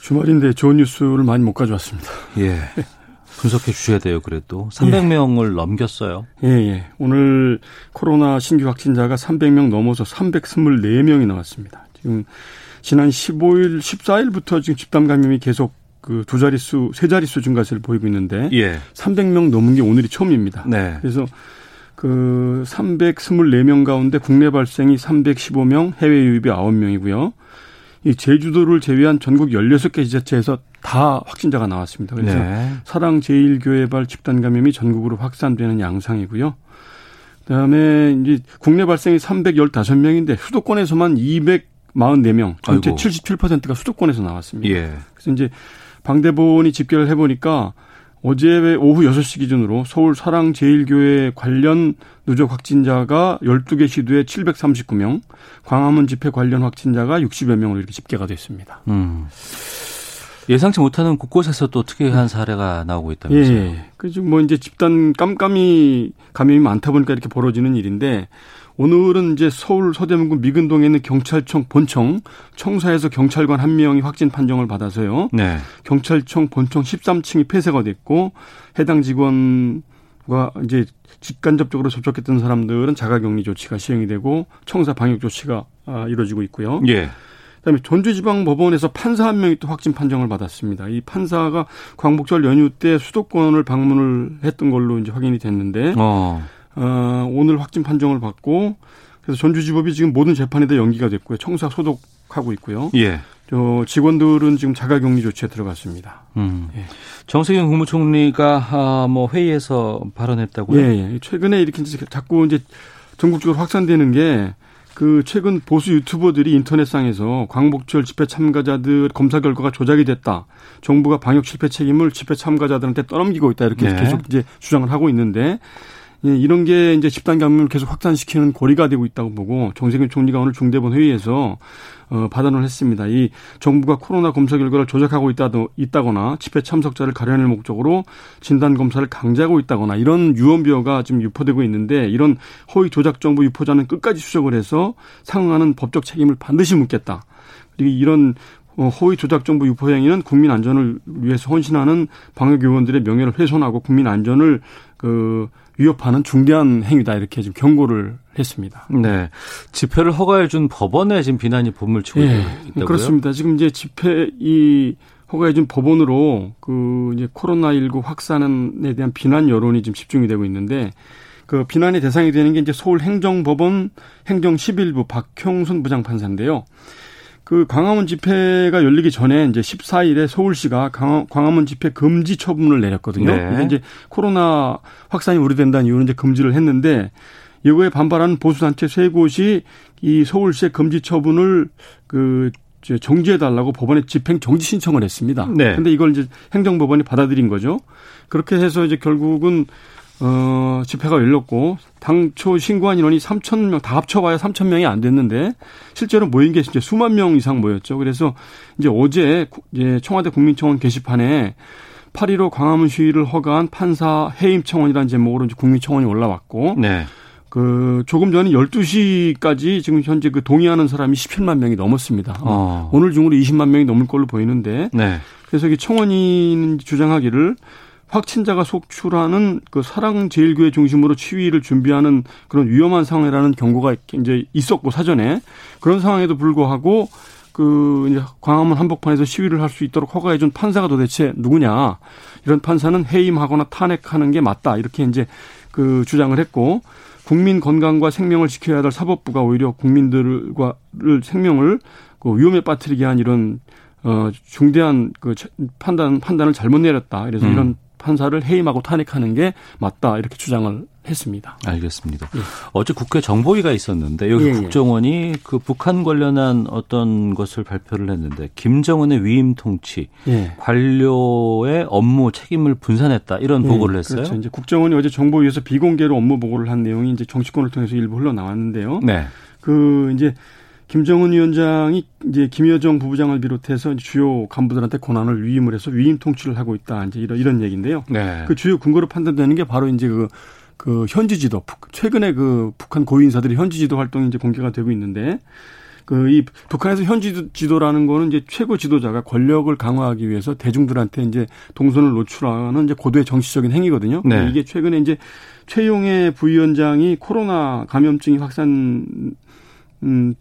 주말인데 좋은 뉴스를 많이 못 가져왔습니다. 예. 분석해 주셔야 돼요, 그래도. 300명을 예. 넘겼어요. 예, 예. 오늘 코로나 신규 확진자가 300명 넘어서 324명이 나왔습니다. 지금 지난 15일, 14일부터 지금 집단 감염이 계속 그 두 자릿수, 세 자릿수 증가세를 보이고 있는데 예. 300명 넘은 게 오늘이 처음입니다. 네. 그래서 그 324명 가운데 국내 발생이 315명, 해외 유입이 9명이고요. 이 제주도를 제외한 전국 16개 지자체에서 다 확진자가 나왔습니다. 그래서 네. 사랑 제일교회발 집단 감염이 전국으로 확산되는 양상이고요. 그다음에 이제 국내 발생이 315명인데 수도권에서만 244명, 전체 아이고. 77%가 수도권에서 나왔습니다. 예. 그래서 이제 방대본이 집계를 해 보니까 어제 오후 6시 기준으로 서울 사랑제일교회 관련 누적 확진자가 12개 시도에 739명, 광화문 집회 관련 확진자가 60여 명으로 이렇게 집계가 됐습니다. 음. 예상치 못하는 곳곳에서 또 특이한 사례가 나오고 있다면서요. 예. 그래서 뭐 이제 집단 깜깜이 감염이 많다 보니까 이렇게 벌어지는 일인데 오늘은 이제 서울 서대문구 미근동에 있는 경찰청 본청 청사에서 경찰관 한 명이 확진 판정을 받아서요. 네. 경찰청 본청 13층이 폐쇄가 됐고 해당 직원과 이제 직간접적으로 접촉했던 사람들은 자가격리 조치가 시행이 되고 청사 방역 조치가 아, 이루어지고 있고요. 예. 그다음에 전주지방법원에서 판사 한 명이 또 확진 판정을 받았습니다. 이 판사가 광복절 연휴 때 수도권을 방문을 했던 걸로 이제 확인이 됐는데 어. 어, 오늘 확진 판정을 받고 그래서 전주지법이 지금 모든 재판에 다 연기가 됐고요. 청사 소독하고 있고요. 예. 저 직원들은 지금 자가격리 조치에 들어갔습니다. 음. 예. 정세균 국무총리가 아, 뭐 회의에서 발언했다고요? 예, 예. 최근에 이렇게 자꾸 이제 전국적으로 확산되는 게 그 최근 보수 유튜버들이 인터넷상에서 광복절 집회 참가자들 검사 결과가 조작이 됐다. 정부가 방역 실패 책임을 집회 참가자들한테 떠넘기고 있다. 이렇게 네. 계속 이제 주장을 하고 있는데 예, 이런 게 이제 집단 감염을 계속 확산시키는 고리가 되고 있다고 보고 정세균 총리가 오늘 중대본 회의에서 어, 발언을 했습니다. 이 정부가 코로나 검사 결과를 조작하고 있다도 있다거나 집회 참석자를 가려낼 목적으로 진단 검사를 강제하고 있다거나 이런 유언비어가 지금 유포되고 있는데 이런 허위 조작 정보 유포자는 끝까지 수색을 해서 상응하는 법적 책임을 반드시 묻겠다. 그리고 이런 어, 허위 조작 정보 유포 행위는 국민 안전을 위해서 헌신하는 방역 요원들의 명예를 훼손하고 국민 안전을 그 위협하는 중대한 행위다 이렇게 지금 경고를 했습니다. 네. 집회를 허가해 준 법원에 지금 비난이 봄을 치고 예, 있다고요? 그렇습니다. 지금 이제 집회 이 허가해 준 법원으로 그 이제 코로나19 확산에 대한 비난 여론이 지금 집중이 되고 있는데 그 비난의 대상이 되는 게 이제 서울 행정법원 행정 11부 박형순 부장판사인데요. 그 광화문 집회가 열리기 전에 이제 14일에 서울시가 광화- 광화문 집회 금지 처분을 내렸거든요. 네. 이게 이제 코로나 확산이 우려된다는 이유로 이제 금지를 했는데 이거에 반발하는 보수단체 세 곳이 이 서울시의 금지 처분을 그 정지해달라고 법원에 집행 정지 신청을 했습니다. 네. 근데 이걸 이제 행정법원이 받아들인 거죠. 그렇게 해서 이제 결국은 어, 집회가 열렸고, 당초 신고한 인원이 3천 명, 다 합쳐봐야 3천 명이 안 됐는데, 실제로 모인 게 이제 수만 명 이상 모였죠. 그래서 이제 어제 구- 이제 청와대 국민청원 게시판에 8.15 광화문 시위를 허가한 판사 해임 청원이라는 제목으로 이제 국민청원이 올라왔고, 네. 그 조금 전에 12시까지 지금 현재 그 동의하는 사람이 17만 명이 넘었습니다. 어. 오늘 중으로 20만 명이 넘을 걸로 보이는데, 네. 그래서 이 청원인 주장하기를 확진자가 속출하는 그 사랑제일교회 중심으로 치위를 준비하는 그런 위험한 상황이라는 경고가 이제 있었고 사전에 그런 상황에도 불구하고 그 이제 광화문 한복판에서 시위를 할 수 있도록 허가해준 판사가 도대체 누구냐 이런 판사는 해임하거나 탄핵하는 게 맞다 이렇게 이제 그 주장을 했고 국민 건강과 생명을 지켜야 될 사법부가 오히려 국민들과 를 생명을 그 위험에 빠뜨리게 한 이런 어 중대한 그 판단 판단을 잘못 내렸다. 그래서 음. 이런 판사를 해임하고 탄핵하는 게 맞다 이렇게 주장을 했습니다. 알겠습니다. 예. 어제 국회 정보위가 있었는데 여기 예, 예. 국정원이 그 북한 관련한 어떤 것을 발표를 했는데 김정은의 위임 통치, 예. 관료의 업무 책임을 분산했다 이런 예, 보고를 했어요. 그렇죠. 이제 국정원이 어제 정보위에서 비공개로 업무 보고를 한 내용이 이제 정치권을 통해서 일부 흘러 나왔는데요. 네. 그 이제 김정은 위원장이 이제 김여정 부부장을 비롯해서 주요 간부들한테 권한을 위임을 해서 위임 통치를 하고 있다. 이제 이런 이런 얘기인데요. 네. 그 주요 근거로 판단되는 게 바로 이제 그, 그 현지 지도, 최근에 그 북한 고위 인사들이 현지 지도 활동이 이제 공개가 되고 있는데 그 이 북한에서 현지 지도라는 거는 이제 최고 지도자가 권력을 강화하기 위해서 대중들한테 이제 동선을 노출하는 이제 고도의 정치적인 행위거든요. 네. 이게 최근에 이제 최용해 부위원장이 코로나 감염증이 확산 음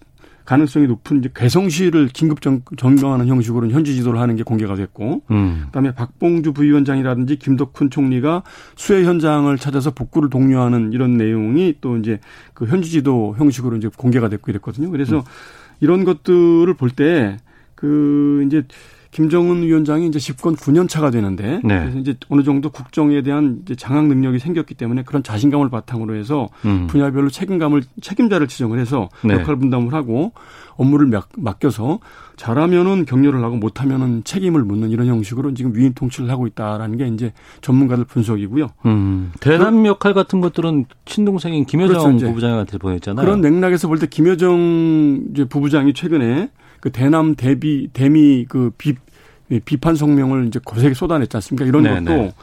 가능성이 높은 이제 괴성시를 긴급 정, 정경하는 형식으로 현지 지도를 하는 게 공개가 됐고, 음. 그다음에 박봉주 부위원장이라든지 김덕훈 총리가 수해 현장을 찾아서 복구를 독려하는 이런 내용이 또 이제 그 현지 지도 형식으로 이제 공개가 됐고 이랬거든요. 그래서 음. 이런 것들을 볼 때 그 이제 김정은 위원장이 이제 집권 9년 차가 되는데 네. 그래서 이제 어느 정도 국정에 대한 이제 장악 능력이 생겼기 때문에 그런 자신감을 바탕으로 해서 음. 분야별로 책임감을 책임자를 지정을 해서 네. 역할 분담을 하고 업무를 맡겨서 잘하면은 격려를 하고 못하면은 책임을 묻는 이런 형식으로 지금 위임 통치를 하고 있다라는 게 이제 전문가들 분석이고요. 음. 대남 역할 같은 것들은 친동생인 김여정 그렇죠, 부부장한테 보냈잖아요. 그런 맥락에서 볼 때 김여정 부부장이 최근에 그 대남 대비 대미 그 비, 비판 성명을 이제 거세게 쏟아냈지 않습니까? 이런 네네. 것도 네.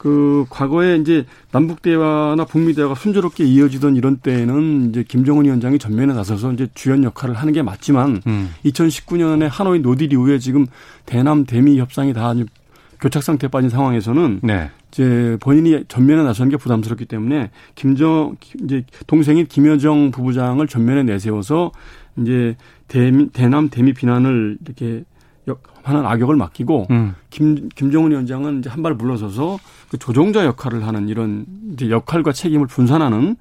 그 과거에 이제 남북 대화나 북미 대화가 순조롭게 이어지던 이런 때에는 이제 김정은 위원장이 전면에 나서서 이제 주연 역할을 하는 게 맞지만 음. 2019년에 하노이 no deal 이후에 지금 대남 대미 협상이 다 교착 상태에 빠진 상황에서는 네. 이제 본인이 전면에 나서는 게 부담스럽기 때문에 김정 이제 동생인 김여정 부부장을 전면에 내세워서 이제 대, 대남 대미 비난을 이렇게 하는 악역을 맡기고 음. 김 김정은 위원장은 이제 한 발 물러서서 그 조종자 역할을 하는 이런 이제 역할과 책임을 분산하는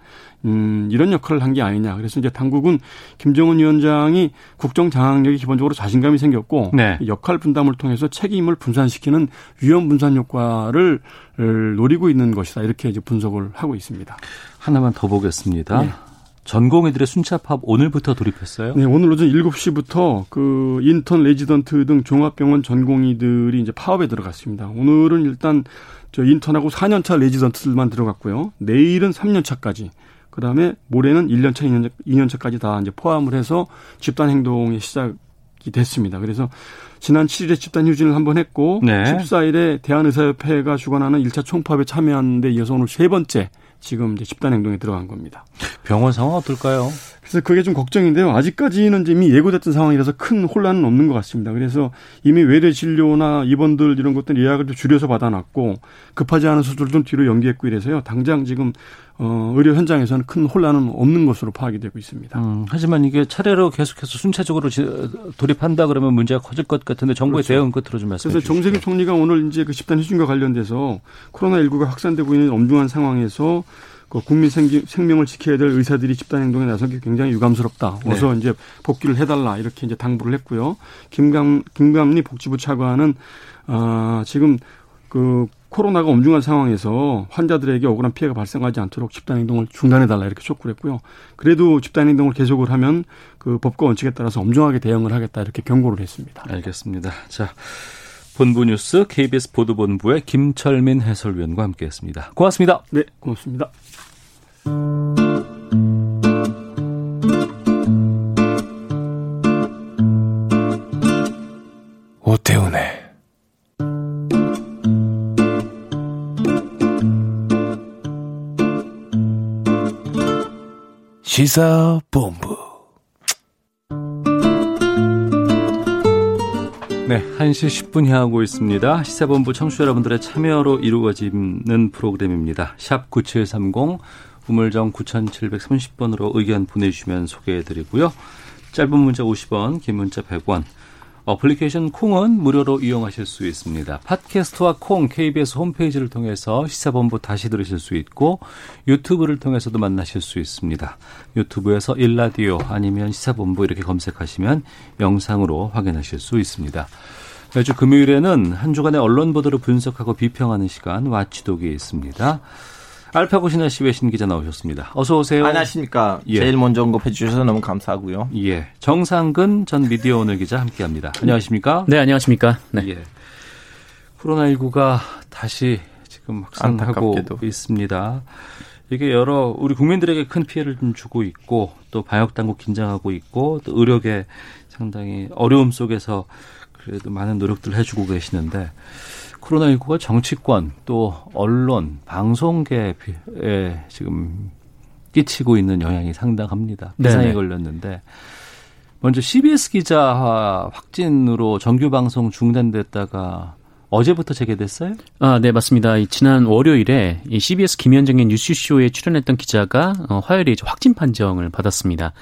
음 이런 역할을 한 게 아니냐. 그래서 이제 당국은 김정은 위원장이 국정 장악력이 기본적으로 자신감이 생겼고 네. 역할 분담을 통해서 책임을 분산시키는 위험 분산 효과를 노리고 있는 것이다. 이렇게 이제 분석을 하고 있습니다. 하나만 더 보겠습니다. 네. 전공의들의 순차 파업 오늘부터 돌입했어요? 네, 오늘 오전 7시부터 그 인턴 레지던트 등 종합병원 전공의들이 이제 파업에 들어갔습니다. 오늘은 일단 저 인턴하고 4년차 레지던트들만 들어갔고요. 내일은 3년차까지. 그 다음에 모레는 1년차, 2년차, 2년차까지 다 이제 포함을 해서 집단 행동의 시작이 됐습니다. 그래서 지난 7일에 집단 휴진을 한 번 했고 네. 14일에 대한의사협회가 주관하는 1차 총파업에 참여한 데 이어서 오늘 세 번째 지금 이제 집단 행동에 들어간 겁니다. 병원 상황 어떨까요? 그래서 그게 좀 걱정인데요. 아직까지는 이미 예고됐던 상황이라서 큰 혼란은 없는 것 같습니다. 그래서 이미 외래 진료나 입원들 이런 것들 예약을 좀 줄여서 받아놨고 급하지 않은 수술도 뒤로 연기했고 이래서요. 당장 지금 어, 의료 현장에서는 큰 혼란은 없는 것으로 파악이 되고 있습니다. 음, 하지만 이게 차례로 계속해서 순차적으로 돌입한다 그러면 문제가 커질 것 같은데 정부의 그렇죠. 대응 끝으로 좀 말씀해 주시죠. 그래서 정세균 총리가 오늘 이제 그 집단 휴진과 관련돼서 코로나19가 확산되고 있는 엄중한 상황에서 그 국민 생기, 생명을 지켜야 될 의사들이 집단 행동에 나선 게 굉장히 유감스럽다. 어서 네. 이제 복귀를 해달라 이렇게 이제 당부를 했고요. 김감 김감리 복지부 차관은 아 지금 그 코로나가 엄중한 상황에서 환자들에게 억울한 피해가 발생하지 않도록 집단 행동을 중단해달라 이렇게 촉구를 했고요. 그래도 집단 행동을 계속을 하면 그 법과 원칙에 따라서 엄중하게 대응을 하겠다 이렇게 경고를 했습니다. 알겠습니다. 자. 본부 뉴스 KBS 보도본부의 김철민 해설위원과 함께했습니다. 고맙습니다. 네, 고맙습니다. 오태훈의 시사본부 네, 1시 10분 향하고 있습니다. 시사본부 청취자 여러분들의 참여로 이루어지는 프로그램입니다. 샵 9730, 우물정 9730번으로 의견 보내주시면 소개해드리고요. 짧은 문자 50원, 긴 문자 100원. 어플리케이션 콩은 무료로 이용하실 수 있습니다. 팟캐스트와 콩 KBS 홈페이지를 통해서 시사본부 다시 들으실 수 있고 유튜브를 통해서도 만나실 수 있습니다. 유튜브에서 1라디오 아니면 시사본부 이렇게 검색하시면 영상으로 확인하실 수 있습니다. 매주 금요일에는 한 주간의 언론 보도를 분석하고 비평하는 시간 watchdog이 있습니다. 알파고 시나씨 외신 기자 나오셨습니다. 어서 오세요. 안녕하십니까. 예. 제일 먼저 언급해 주셔서 너무 감사하고요. 예. 정상근 전 미디어 오늘 기자 함께합니다. 안녕하십니까? 네, 안녕하십니까. 네. 예. 코로나19가 다시 지금 확산하고 안타깝게도. 있습니다. 이게 여러 우리 국민들에게 큰 피해를 좀 주고 있고 또 방역 당국 긴장하고 있고 또 의료계 상당히 어려움 속에서 그래도 많은 노력들을 해주고 계시는데 코로나19가 정치권 또 언론 방송계에 지금 끼치고 있는 영향이 상당합니다. 비상에 네네. 걸렸는데 먼저 CBS 기자 확진으로 정규 방송 중단됐다가 어제부터 재개됐어요? 아, 네, 맞습니다. 이 지난 월요일에 이 CBS 김현정의 뉴스쇼에 출연했던 기자가 어, 화요일에 확진 판정을 받았습니다.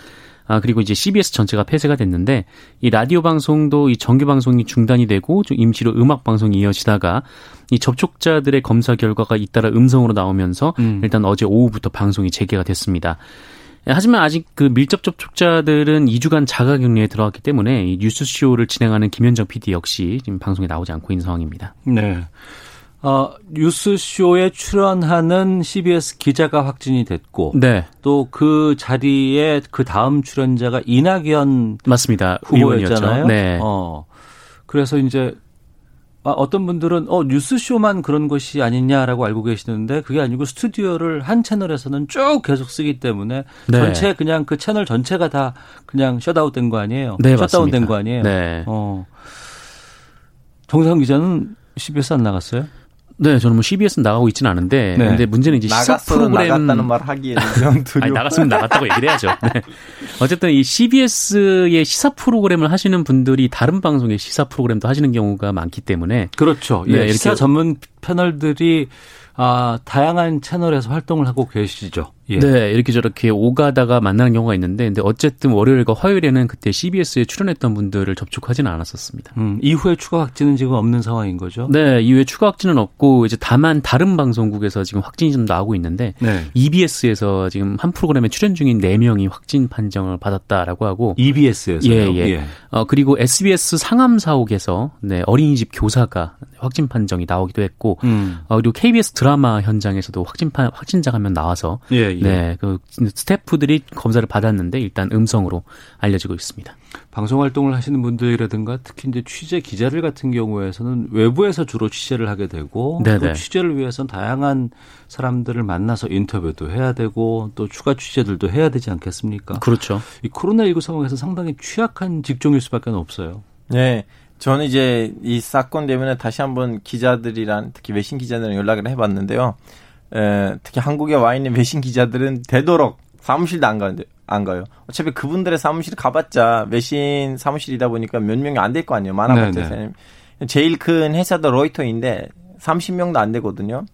아, 그리고 이제 CBS 전체가 폐쇄가 됐는데 이 라디오 방송도 이 정규 방송이 중단이 되고 좀 임시로 음악 방송이 이어지다가 이 접촉자들의 검사 결과가 잇따라 음성으로 나오면서 음. 일단 어제 오후부터 방송이 재개가 됐습니다. 예, 하지만 아직 그 밀접 접촉자들은 2주간 자가격리에 들어갔기 때문에 이 뉴스쇼를 진행하는 김현정 PD 역시 지금 방송에 나오지 않고 있는 상황입니다. 네. 어, 뉴스쇼에 출연하는 CBS 기자가 확진이 됐고 네, 또 그 자리에 그 다음 출연자가 이낙연 맞습니다. 후보였잖아요. 네. 어. 그래서 이제 아, 어떤 분들은 어 뉴스쇼만 그런 것이 아니냐라고 알고 계시는데 그게 아니고 스튜디오를 한 채널에서는 쭉 계속 쓰기 때문에 네. 전체 그냥 그 채널 전체가 다 그냥 shut out 된 거 아니에요? 네, 셧다운 된 맞습니다. 거 아니에요? 네. 어. 정상 기자는 CBS 안 나갔어요? 네, 저는 뭐 CBS는 나가고 있지는 않은데, 네. 근데 문제는 이제 시사 프로그램 나갔다는 말 하기에는 좀 두려워. 아니, 나갔으면 나갔다고 얘기를 해야죠. 네. 어쨌든 이 CBS의 시사 프로그램을 하시는 분들이 다른 방송의 시사 프로그램도 하시는 경우가 많기 때문에 그렇죠. 네, 예, 이렇게- 시사 전문 패널들이 아, 다양한 채널에서 활동을 하고 계시죠. 예. 네, 이렇게 저렇게 오가다가 만나는 경우가 있는데, 근데 어쨌든 월요일과 화요일에는 그때 CBS에 출연했던 분들을 접촉하지는 않았었습니다. 음, 이후에 추가 확진은 지금 없는 상황인 거죠? 네, 이후에 추가 확진은 없고, 이제 다만 다른 방송국에서 지금 확진이 좀 나오고 있는데, 네. EBS에서 지금 한 프로그램에 출연 중인 4 명이 확진 판정을 받았다라고 하고, EBS에서요. 예, 예. 어, 그리고 SBS 상암 사옥에서 네, 어린이집 교사가 확진 판정이 나오기도 했고, 음. 어, 그리고 KBS 드라마 현장에서도 확진 판 확진자가 한명 나와서 예, 예. 네, 그 스태프들이 검사를 받았는데 일단 음성으로 알려지고 있습니다. 방송 활동을 하시는 분들이라든가 특히 이제 취재 기자들 같은 경우에서는 외부에서 주로 취재를 하게 되고 네네. 그 취재를 위해서는 다양한 사람들을 만나서 인터뷰도 해야 되고 또 추가 취재들도 해야 되지 않겠습니까? 그렇죠. 이 코로나19 상황에서 상당히 취약한 직종일 수밖에 없어요. 네. 저는 이제 이 사건 때문에 다시 한번 기자들이랑 특히 외신 기자들이랑 연락을 해봤는데요. 에, 특히 한국에 와 있는 외신 기자들은 되도록 사무실도 안 가는데 안 가요. 어차피 그분들의 사무실 가봤자 외신 사무실이다 보니까 몇 명이 안 될 거 아니에요. 많아봤자 네 네. 제일 큰 회사도 로이터인데 30명도 안 되거든요.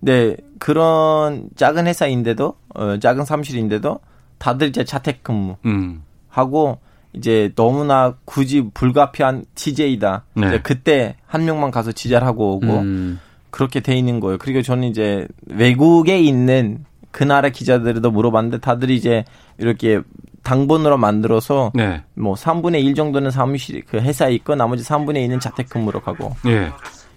근데 그런 작은 회사인데도 어, 작은 사무실인데도 다들 이제 자택근무 음. 하고 이제 너무나 굳이 불가피한 취재이다. 네. 이제 그때 한 명만 가서 취재를 하고 오고 음, 그렇게 돼 있는 거예요. 그리고 저는 이제 외국에 있는 그 나라 기자들도 물어봤는데 다들 이제 이렇게 당번으로 만들어서 네. 뭐 3분의 1 정도는 사무실 그 회사에 있고 나머지 3분의 2는 자택근무로 가고 예.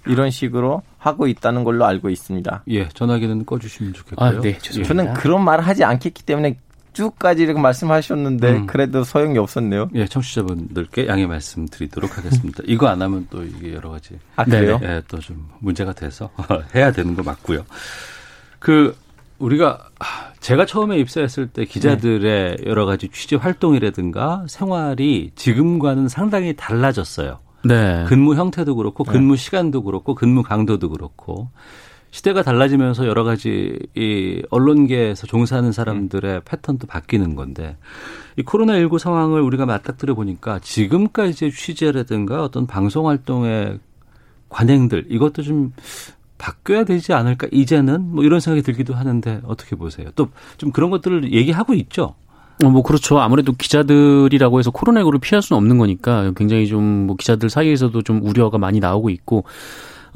이런 식으로 하고 있다는 걸로 알고 있습니다. 예. 전화기는 꺼주시면 좋겠고요. 아, 네, 죄송합니다. 저는 그런 말을 하지 않겠기 때문에 쭉까지 이렇게 말씀하셨는데 음. 그래도 소용이 없었네요. 예, 청취자분들께 양해 말씀드리도록 하겠습니다. 이거 안 하면 또 이게 여러 가지 아 그래요? 예, 또 좀 문제가 돼서 해야 되는 거 맞고요. 그 우리가 아, 제가 처음에 입사했을 때 기자들의 여러 가지 취재 활동이라든가 생활이 지금과는 상당히 달라졌어요. 네. 근무 형태도 그렇고 근무 시간도 그렇고 근무 강도도 그렇고 시대가 달라지면서 여러 가지 이 언론계에서 종사하는 사람들의 패턴도 바뀌는 건데 이 코로나19 상황을 우리가 맞닥뜨려 보니까 지금까지의 취재라든가 어떤 방송 활동의 관행들 이것도 좀 바뀌어야 되지 않을까 이제는 뭐 이런 생각이 들기도 하는데 어떻게 보세요? 또 좀 그런 것들을 얘기하고 있죠. 어, 뭐 그렇죠. 아무래도 기자들이라고 해서 코로나19를 피할 수는 없는 거니까 굉장히 좀 뭐 기자들 사이에서도 좀 우려가 많이 나오고 있고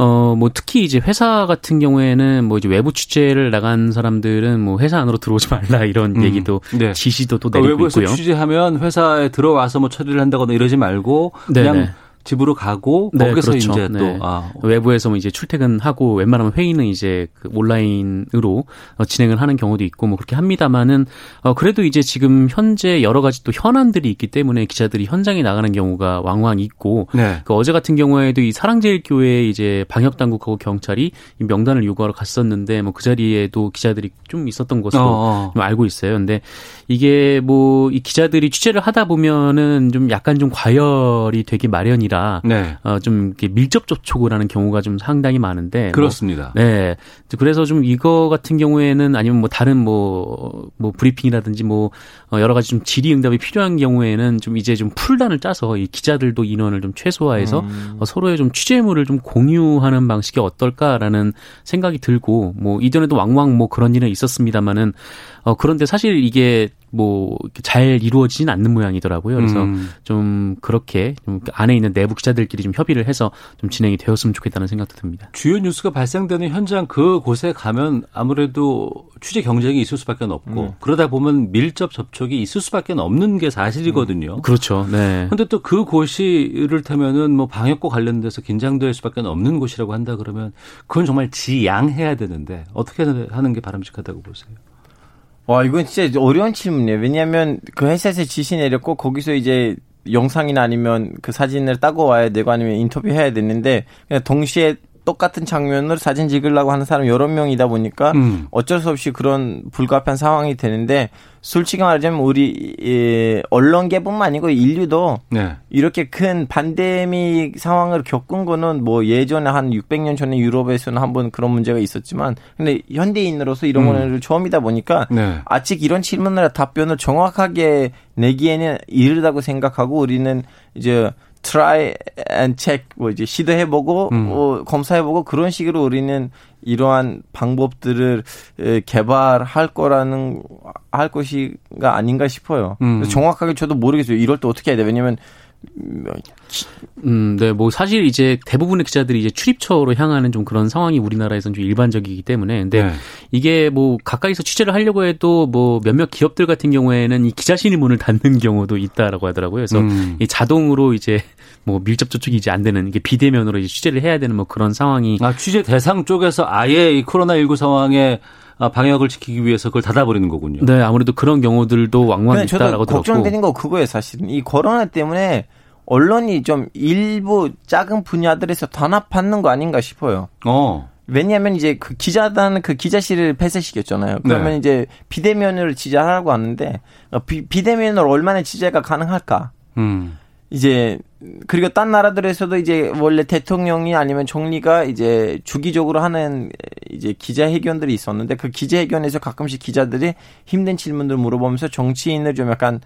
어, 뭐 특히 이제 회사 같은 경우에는 뭐 이제 외부 취재를 나간 사람들은 뭐 회사 안으로 들어오지 말라 이런 음, 얘기도 네. 지시도 또 그러니까 내리고 외부에서 있고요. 취재하면 회사에 들어와서 뭐 처리를 한다거나 이러지 말고 네네. 집으로 가고 네, 거기서 그렇죠. 이제 네. 또 아, 외부에서 뭐 이제 출퇴근하고 웬만하면 회의는 이제 그 온라인으로 어, 진행을 하는 경우도 있고 뭐 그렇게 합니다만은 어 그래도 이제 지금 현재 여러 가지 또 현안들이 있기 때문에 기자들이 현장에 나가는 경우가 왕왕 있고 네. 그 어제 같은 경우에도 이 사랑제일교회 이제 방역 당국하고 경찰이 이 명단을 요구하러 갔었는데 뭐 그 자리에도 기자들이 좀 있었던 것으로 어, 어. 좀 알고 있어요. 근데 이게 뭐 이 기자들이 취재를 하다 보면은 좀 약간 좀 과열이 되기 마련이 라 네. 어, 좀 이렇게 밀접 접촉을 하는 경우가 좀 상당히 많은데. 뭐 그렇습니다. 네. 그래서 좀 이거 같은 경우에는 아니면 뭐 다른 뭐, 뭐 브리핑이라든지 뭐 어, 여러 가지 좀 질의응답이 필요한 경우에는 좀 이제 좀 풀단을 짜서 이 기자들도 인원을 좀 최소화해서 음. 어, 서로의 좀 취재물을 좀 공유하는 방식이 어떨까라는 생각이 들고 뭐 이전에도 왕왕 뭐 그런 일은 있었습니다만은 어, 그런데 사실 이게 뭐 잘 이루어지진 않는 모양이더라고요. 그래서 음. 좀 그렇게 좀그 안에 있는 내부 기자들끼리 좀 협의를 해서 좀 진행이 되었으면 좋겠다는 생각도 듭니다. 주요 뉴스가 발생되는 현장 그 곳에 가면 아무래도 취재 경쟁이 있을 수밖에 없고 음. 그러다 보면 밀접 접촉이 있을 수밖에 없는 게 사실이거든요. 그렇죠. 네. 근데 또 그 곳이 이를테면은 뭐 방역과 관련돼서 긴장될 수밖에 없는 곳이라고 한다 그러면 그건 정말 지양해야 되는데 어떻게 하는 게 바람직하다고 보세요? 와, 이건 진짜 어려운 질문이에요. 왜냐하면 그 회사에서 지시 내렸고 거기서 이제 영상이나 아니면 그 사진을 따고 와야 되고 아니면 인터뷰 해야 되는데 그냥 동시에 똑같은 장면을 사진 찍으려고 하는 사람 여러 명이다 보니까 음. 어쩔 수 없이 그런 불가피한 상황이 되는데 솔직히 말하자면 우리 예, 언론계뿐만 아니고 인류도 네. 이렇게 큰 팬데믹 상황을 겪은 거는 뭐 예전에 한 600년 전에 유럽에서는 한번 그런 문제가 있었지만 근데 현대인으로서 이런 거는 처음이다 보니까 네. 아직 이런 질문이나 답변을 정확하게 내기에는 이르다고 생각하고 우리는 이제 try and check 뭐 이제 시도해보고 음. 어, 검사해보고 그런 식으로 우리는 이러한 방법들을 에, 개발할 거라는 할 것이가 아닌가 싶어요. 음. 정확하게 저도 모르겠어요. 이럴 때 어떻게 해야 돼? 왜냐면 음, 네, 뭐 사실 이제 대부분의 기자들이 이제 출입처로 향하는 좀 그런 상황이 우리나라에서는 좀 일반적이기 때문에 근데 네. 이게 뭐 가까이서 취재를 하려고 해도 뭐 몇몇 기업들 같은 경우에는 이 기자실 문을 닫는 경우도 있다라고 하더라고요. 그래서 음. 이 자동으로 이제 뭐 밀접 접촉이 이제 안 되는 이게 비대면으로 이제 취재를 해야 되는 뭐 그런 상황이 아, 취재 대상 쪽에서 아예 이 코로나 19 상황에 아, 방역을 지키기 위해서 그걸 닫아버리는 거군요. 네, 아무래도 그런 경우들도 왕왕 있다라고 들었고. 걱정되는 거 그거예요, 사실은. 이 코로나 때문에 언론이 좀 일부 작은 분야들에서 단합받는 거 아닌가 싶어요. 어. 왜냐하면 이제 그 기자단 그 기자실을 폐쇄시켰잖아요. 그러면 네. 이제 비대면으로 취재하라고 하는데 어, 비, 비대면으로 얼마나 취재가 가능할까? 음. 이제 그리고 딴 나라들에서도 이제 원래 대통령이 아니면 총리가 이제 주기적으로 하는 이제 기자회견들이 있었는데 그 기자회견에서 가끔씩 기자들이 힘든 질문들 물어보면서 정치인을 좀 약간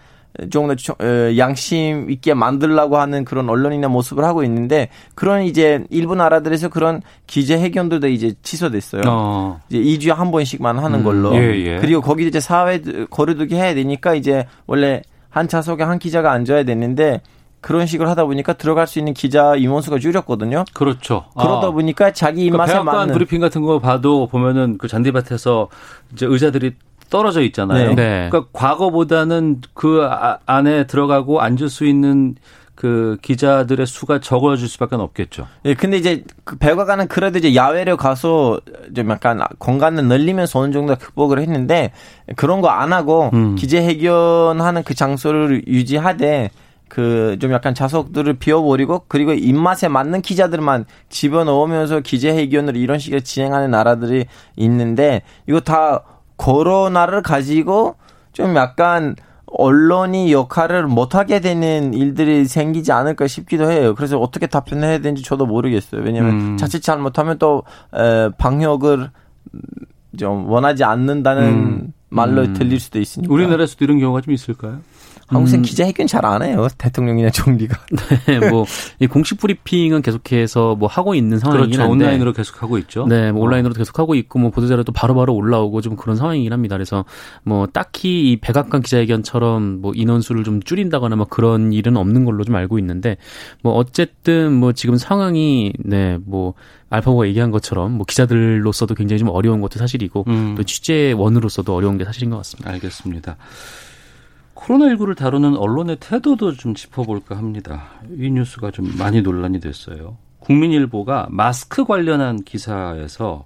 조금 더 저- 어, 양심 있게 만들려고 하는 그런 언론이나 모습을 하고 있는데 그런 이제 일부 나라들에서 그런 기자회견들도 이제 취소됐어요. 어. 이제 2주에 한 번씩만 하는 걸로. 예, 예. 그리고 거기 이제 사회 거리두기 해야 되니까 이제 원래 한 좌석에 한 기자가 앉아야 되는데 그런 식으로 하다 보니까 들어갈 수 있는 기자 임원수가 줄였거든요. 그렇죠. 그러다 아. 보니까 자기 그러니까 입맛에 백악관 맞는 브리핑 같은 거 봐도 보면은 그 잔디밭에서 이제 의자들이 떨어져 있잖아요. 네. 네. 그러니까 과거보다는 그 아- 안에 들어가고 앉을 수 있는 그 기자들의 수가 적어질 수밖에 없겠죠. 예, 근데 이제 그 백악관은 그래도 이제 야외로 가서 좀 약간 공간을 늘리면서 어느 정도 극복을 했는데 그런 거 안 하고 음. 기자회견하는 그 장소를 유지하되 그 좀 약간 좌석들을 비워버리고 그리고 입맛에 맞는 기자들만 집어넣으면서 기자회견을 이런 식으로 진행하는 나라들이 있는데 이거 다 코로나를 가지고 좀 약간 언론이 역할을 못하게 되는 일들이 생기지 않을까 싶기도 해요. 그래서 어떻게 답변을 해야 되는지 저도 모르겠어요. 왜냐하면 음. 자칫 잘못하면 또 에, 방역을 좀 원하지 않는다는 음. 말로 음. 들릴 수도 있으니까. 우리나라에서도 이런 경우가 좀 있을까요? 한국에서 음. 기자회견 잘 안 해요. 대통령이나 총리가. 네, 뭐, 이 공식 브리핑은 계속해서 뭐 하고 있는 상황이긴 그렇죠. 한데. 온라인으로 계속 하고 있죠. 네, 뭐 온라인으로 계속 하고 있고 뭐 보도 자료도 바로바로 올라오고 좀 그런 상황이긴 합니다. 그래서 뭐 딱히 이 백악관 기자회견처럼 뭐 인원수를 좀 줄인다거나 뭐 그런 일은 없는 걸로 좀 알고 있는데 뭐 어쨌든 뭐 지금 상황이 네, 뭐 알파고가 얘기한 것처럼 뭐 기자들로서도 굉장히 좀 어려운 것도 사실이고 음. 또 취재원으로서도 어려운 게 사실인 것 같습니다. 알겠습니다. 코로나19를 다루는 언론의 태도도 좀 짚어볼까 합니다. 이 뉴스가 좀 많이 논란이 됐어요. 국민일보가 마스크 관련한 기사에서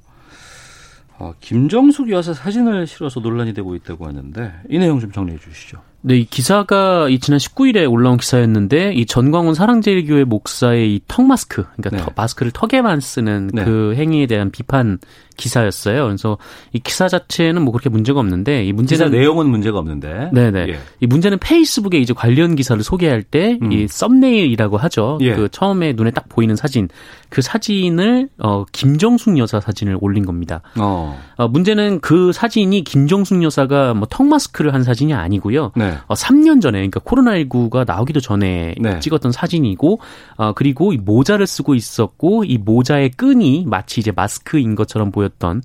어, 김정숙 여사 사진을 실어서 논란이 되고 있다고 하는데 이 내용 좀 정리해 주시죠. 네, 이 기사가 이 지난 19일에 올라온 기사였는데 이 전광훈 사랑제일교회 목사의 이 턱 마스크, 그러니까 네. 턱- 마스크를 턱에만 쓰는 네. 그 행위에 대한 비판 기사였어요. 그래서 이 기사 자체는 뭐 그렇게 문제가 없는데 이 문제는 내용은 문제가 없는데. 네네. 예. 이 문제는 페이스북에 이제 관련 기사를 소개할 때이 음. 썸네일이라고 하죠. 예. 그 처음에 눈에 딱 보이는 사진. 그 사진을 어 김정숙 여사 사진을 올린 겁니다. 어. 어 문제는 그 사진이 김정숙 여사가 뭐 턱 마스크를 한 사진이 아니고요. 네. 어, 3년 전에, 그러니까 코로나19가 나오기도 전에 네. 찍었던 사진이고, 어, 그리고 이 모자를 쓰고 있었고, 이 모자의 끈이 마치 이제 마스크인 것처럼 보였 던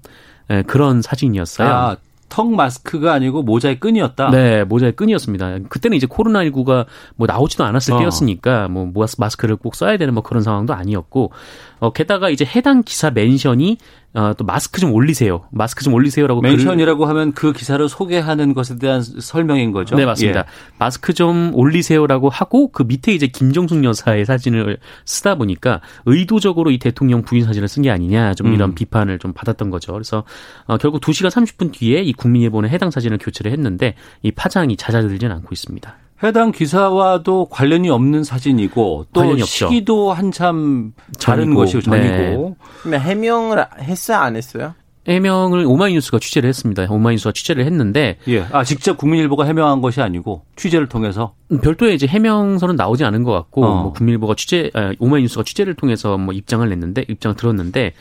예, 그런 사진이었어요. 아, 턱 마스크가 아니고 모자의 끈이었다. 네, 모자의 끈이었습니다. 그때는 이제 코로나19가 뭐 나오지도 않았을 어. 때였으니까 뭐 마스- 마스크를 꼭 써야 되는 뭐 그런 상황도 아니었고, 어, 게다가 이제 해당 기사 mention이 어, 또 마스크 좀 올리세요. 마스크 좀 올리세요라고 mention이라고 하면 그 기사를 소개하는 것에 대한 설명인 거죠. 네, 맞습니다. 예. 마스크 좀 올리세요라고 하고 그 밑에 이제 김정숙 여사의 사진을 쓰다 보니까 의도적으로 이 대통령 부인 사진을 쓴 게 아니냐 좀 이런 음. 비판을 좀 받았던 거죠. 그래서 어, 결국 2시간 30분 뒤에 이 국민일보는 해당 사진을 교체를 했는데 이 파장이 잦아들지는 않고 있습니다. 해당 기사와도 관련이 없는 사진이고 또. 시기도 한참 다른 것이고 전이고 네. 해명을 했어요, 안 했어요? 해명을 오마이뉴스가 취재를 했습니다. 오마이뉴스가 취재를 했는데 예. 아 직접 국민일보가 해명한 것이 아니고 취재를 통해서 음, 별도의 이제 해명서는 나오지 않은 것 같고 어. 뭐 국민일보가 취재 아, 오마이뉴스가 취재를 통해서 뭐 입장을 냈는데 입장을 들었는데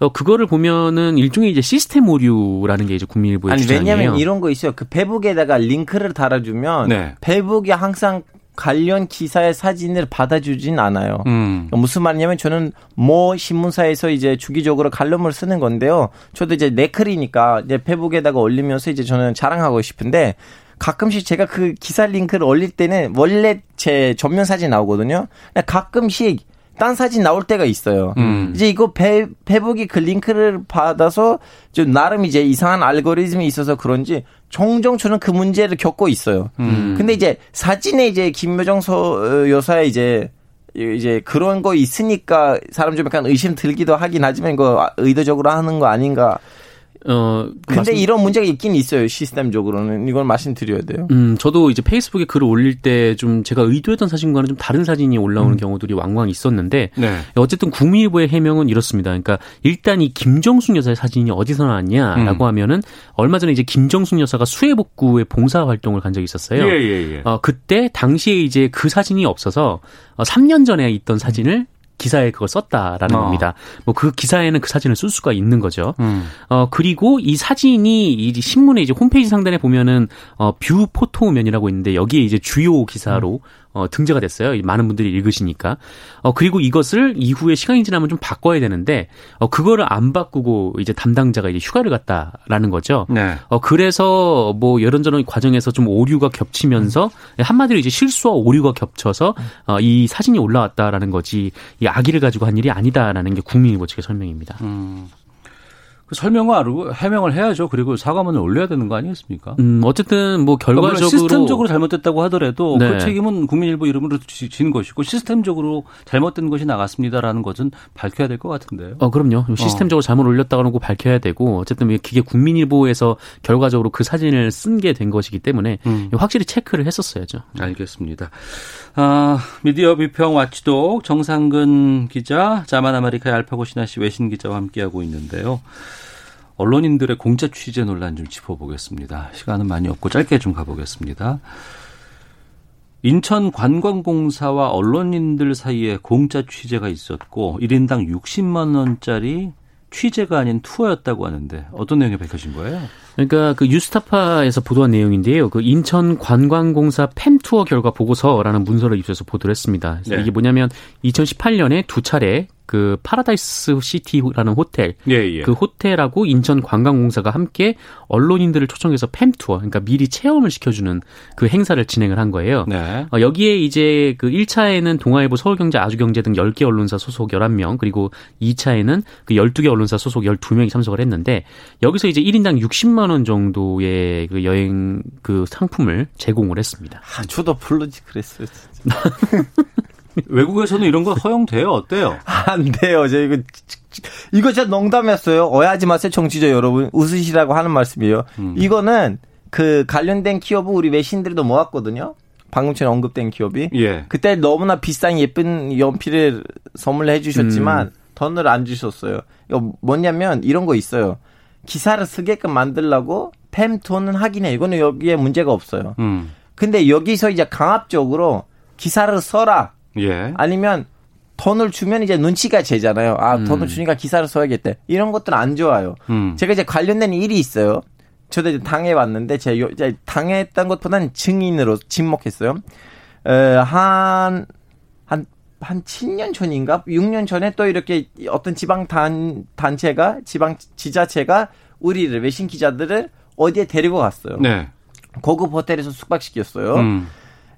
어 그거를 보면은 일종의 이제 시스템 오류라는 게 이제 국민일보의 아니 주장이에요. 왜냐면 이런 거 있어요. 그 페북에다가 링크를 달아주면 네. 페북이 항상 관련 기사의 사진을 받아주진 않아요. 음. 무슨 말이냐면 저는 모 신문사에서 이제 주기적으로 칼럼을 쓰는 건데요. 저도 이제 네클이니까 이제 페북에다가 올리면서 이제 저는 자랑하고 싶은데 가끔씩 제가 그 기사 링크를 올릴 때는 원래 제 전면 사진 나오거든요. 가끔씩 딴 사진 나올 때가 있어요. 음. 이제 이거 페, 페북이 그 링크를 받아서 좀 나름 이제 이상한 알고리즘이 있어서 그런지 종종 저는 그 문제를 겪고 있어요. 음. 근데 이제 사진에 이제 김여정 서 여사의 이제 이제 그런 거 있으니까 사람 좀 약간 의심 들기도 하긴 하지만 이거 의도적으로 하는 거 아닌가. 어 근데 말씀- 이런 문제가 있긴 있어요. 시스템적으로는 이걸 말씀드려야 돼요. 음, 저도 이제 페이스북에 글을 올릴 때 좀 제가 의도했던 사진과는 좀 다른 사진이 음. 올라오는 경우들이 왕왕 있었는데 네. 어쨌든 국민일보의 해명은 이렇습니다. 그러니까 일단 이 김정숙 여사의 사진이 어디서 나왔냐라고 음. 하면은 얼마 전에 이제 김정숙 여사가 수해 복구의 봉사 활동을 간 적이 있었어요. 예, 예, 예. 어, 그때 당시에 이제 그 사진이 없어서 어, 3년 전에 있던 사진을 기사에 그걸 썼다라는 어. 겁니다. 뭐 그 기사에는 그 사진을 쓸 수가 있는 거죠. 음. 어, 그리고 이 사진이 이 신문의 이제 홈페이지 상단에 보면은 어, view photo면이라고 있는데 여기에 이제 주요 기사로 어, 등재가 됐어요. 이 많은 분들이 읽으시니까. 어, 그리고 이것을 이후에 시간이 지나면 좀 바꿔야 되는데 어, 그거를 안 바꾸고 이제 담당자가 이제 휴가를 갔다라는 거죠. 네. 어, 그래서 뭐 이런저런 과정에서 좀 오류가 겹치면서 한마디로 이제 실수와 오류가 겹쳐서 어, 이 사진이 올라왔다라는 거지 이 아기를 가지고 한 일이 아니다라는 게 국민일보 측의 설명입니다. 음. 그 설명을 알고 해명을 해야죠. 그리고 사과문을 올려야 되는 거 아니겠습니까? 음, 어쨌든 뭐 그러니까 결과적으로 시스템적으로 잘못됐다고 하더라도 네. 그 책임은 국민일보 이름으로 지- 진 것이고 시스템적으로 잘못된 것이 나갔습니다라는 것은 밝혀야 될 것 같은데요. 어, 그럼요. 시스템적으로 잘못 올렸다고 고 밝혀야 되고, 어쨌든 이게 국민일보에서 결과적으로 그 사진을 쓴 게 된 것이기 때문에 음. 확실히 체크를 했었어야죠. 알겠습니다. 아, 미디어 비평 watchdog 정상근 기자, 자만 아메리카의 알파고 시나씨 외신 기자와 함께하고 있는데요. 언론인들의 공짜 취재 논란 좀 짚어보겠습니다. 시간은 많이 없고 짧게 좀 가보겠습니다. 인천 관광공사와 언론인들 사이에 공짜 취재가 있었고 1인당 60만 원짜리 취재가 아닌 투어였다고 하는데 어떤 내용이 밝혀진 거예요? 그러니까 그 뉴스타파에서 보도한 내용인데요. 그 인천 관광공사 팸 투어 결과 보고서라는 문서를 입수해서 보도를 했습니다. 네. 이게 뭐냐면 2018년에 두 차례 그 파라다이스 시티라는 호텔 예, 예. 그 호텔하고 인천 관광공사가 함께 언론인들을 초청해서 팸 투어 그러니까 미리 체험을 시켜주는 그 행사를 진행을 한 거예요. 네. 어, 여기에 이제 그 1차에는 동아일보, 서울경제, 아주경제 등 10개 언론사 소속 11명, 그리고 2차에는 그 12개 언론사 소속 12명이 참석을 했는데 여기서 이제 1인당 60만 원 정도의 그 여행 그 상품을 제공을 했습니다. 아, 저도 불르지 그랬어요. 외국에서는 이런 거 허용돼요? 어때요? 안 돼요. 저 이거 이거 진짜 농담이었어요. 오해하지 마세요, 정치자 여러분. 웃으시라고 하는 말씀이에요. 이거는 그 관련된 기업은 우리 외신들도 모았거든요. 방금 전에 언급된 기업이. 예. 그때 너무나 비싼 예쁜 연필을 선물해 주셨지만 돈을 안 주셨어요. 이거 뭐냐면 이런 거 있어요. 기사를 쓰게끔 만들라고 팸 돈은 하긴 해. 이거는 여기에 문제가 없어요. 음. 근데 여기서 이제 강압적으로 기사를 써라. 예. 아니면 돈을 주면 이제 눈치가 채잖아요. 아, 돈을 주니까 기사를 써야겠다. 이런 것들은 안 좋아요. 음. 제가 이제 관련된 일이 있어요. 저도 이제 당해왔는데, 제가 당했던 것보다는 증인으로 지목했어요. 에, 한, 한, 한 7년 전인가? 6년 전에 또 이렇게 어떤 지방 단, 단체가, 지방 지자체가 우리를, 외신 기자들을 어디에 데리고 갔어요. 네. 고급 호텔에서 숙박시켰어요. 음.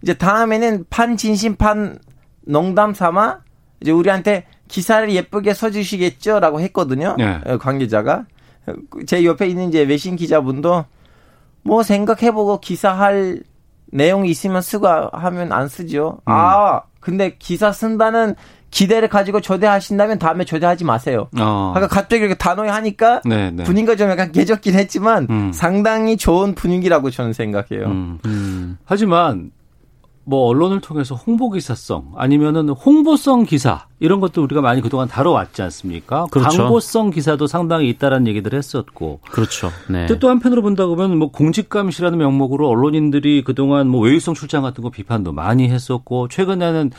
이제 다음에는 판 진심 판 농담 삼아 이제 우리한테 기사를 예쁘게 써주시겠죠라고 했거든요. 네. 어, 관계자가 제 옆에 있는 이제 외신 기자분도 뭐 생각해보고 기사할 내용이 있으면 쓰고 하면 안 쓰죠. 음. 아 근데 기사 쓴다는 기대를 가지고 초대하신다면 다음에 초대하지 마세요. 어. 아까 갑자기 이렇게 단호히 하니까 네, 네. 분위기가 좀 약간 깨졌긴 했지만 음. 상당히 좋은 분위기라고 저는 생각해요. 음. 음. 하지만 뭐 언론을 통해서 홍보 기사성 아니면은 홍보성 기사 이런 것도 우리가 많이 그동안 다뤄왔지 않습니까? 그렇죠. 광고성 기사도 상당히 있다라는 얘기들 했었고. 그렇죠. 네. 또 한편으로 본다 보면 뭐 공직감시라는 명목으로 언론인들이 그동안 뭐 외유성 출장 같은 거 비판도 많이 했었고 최근에는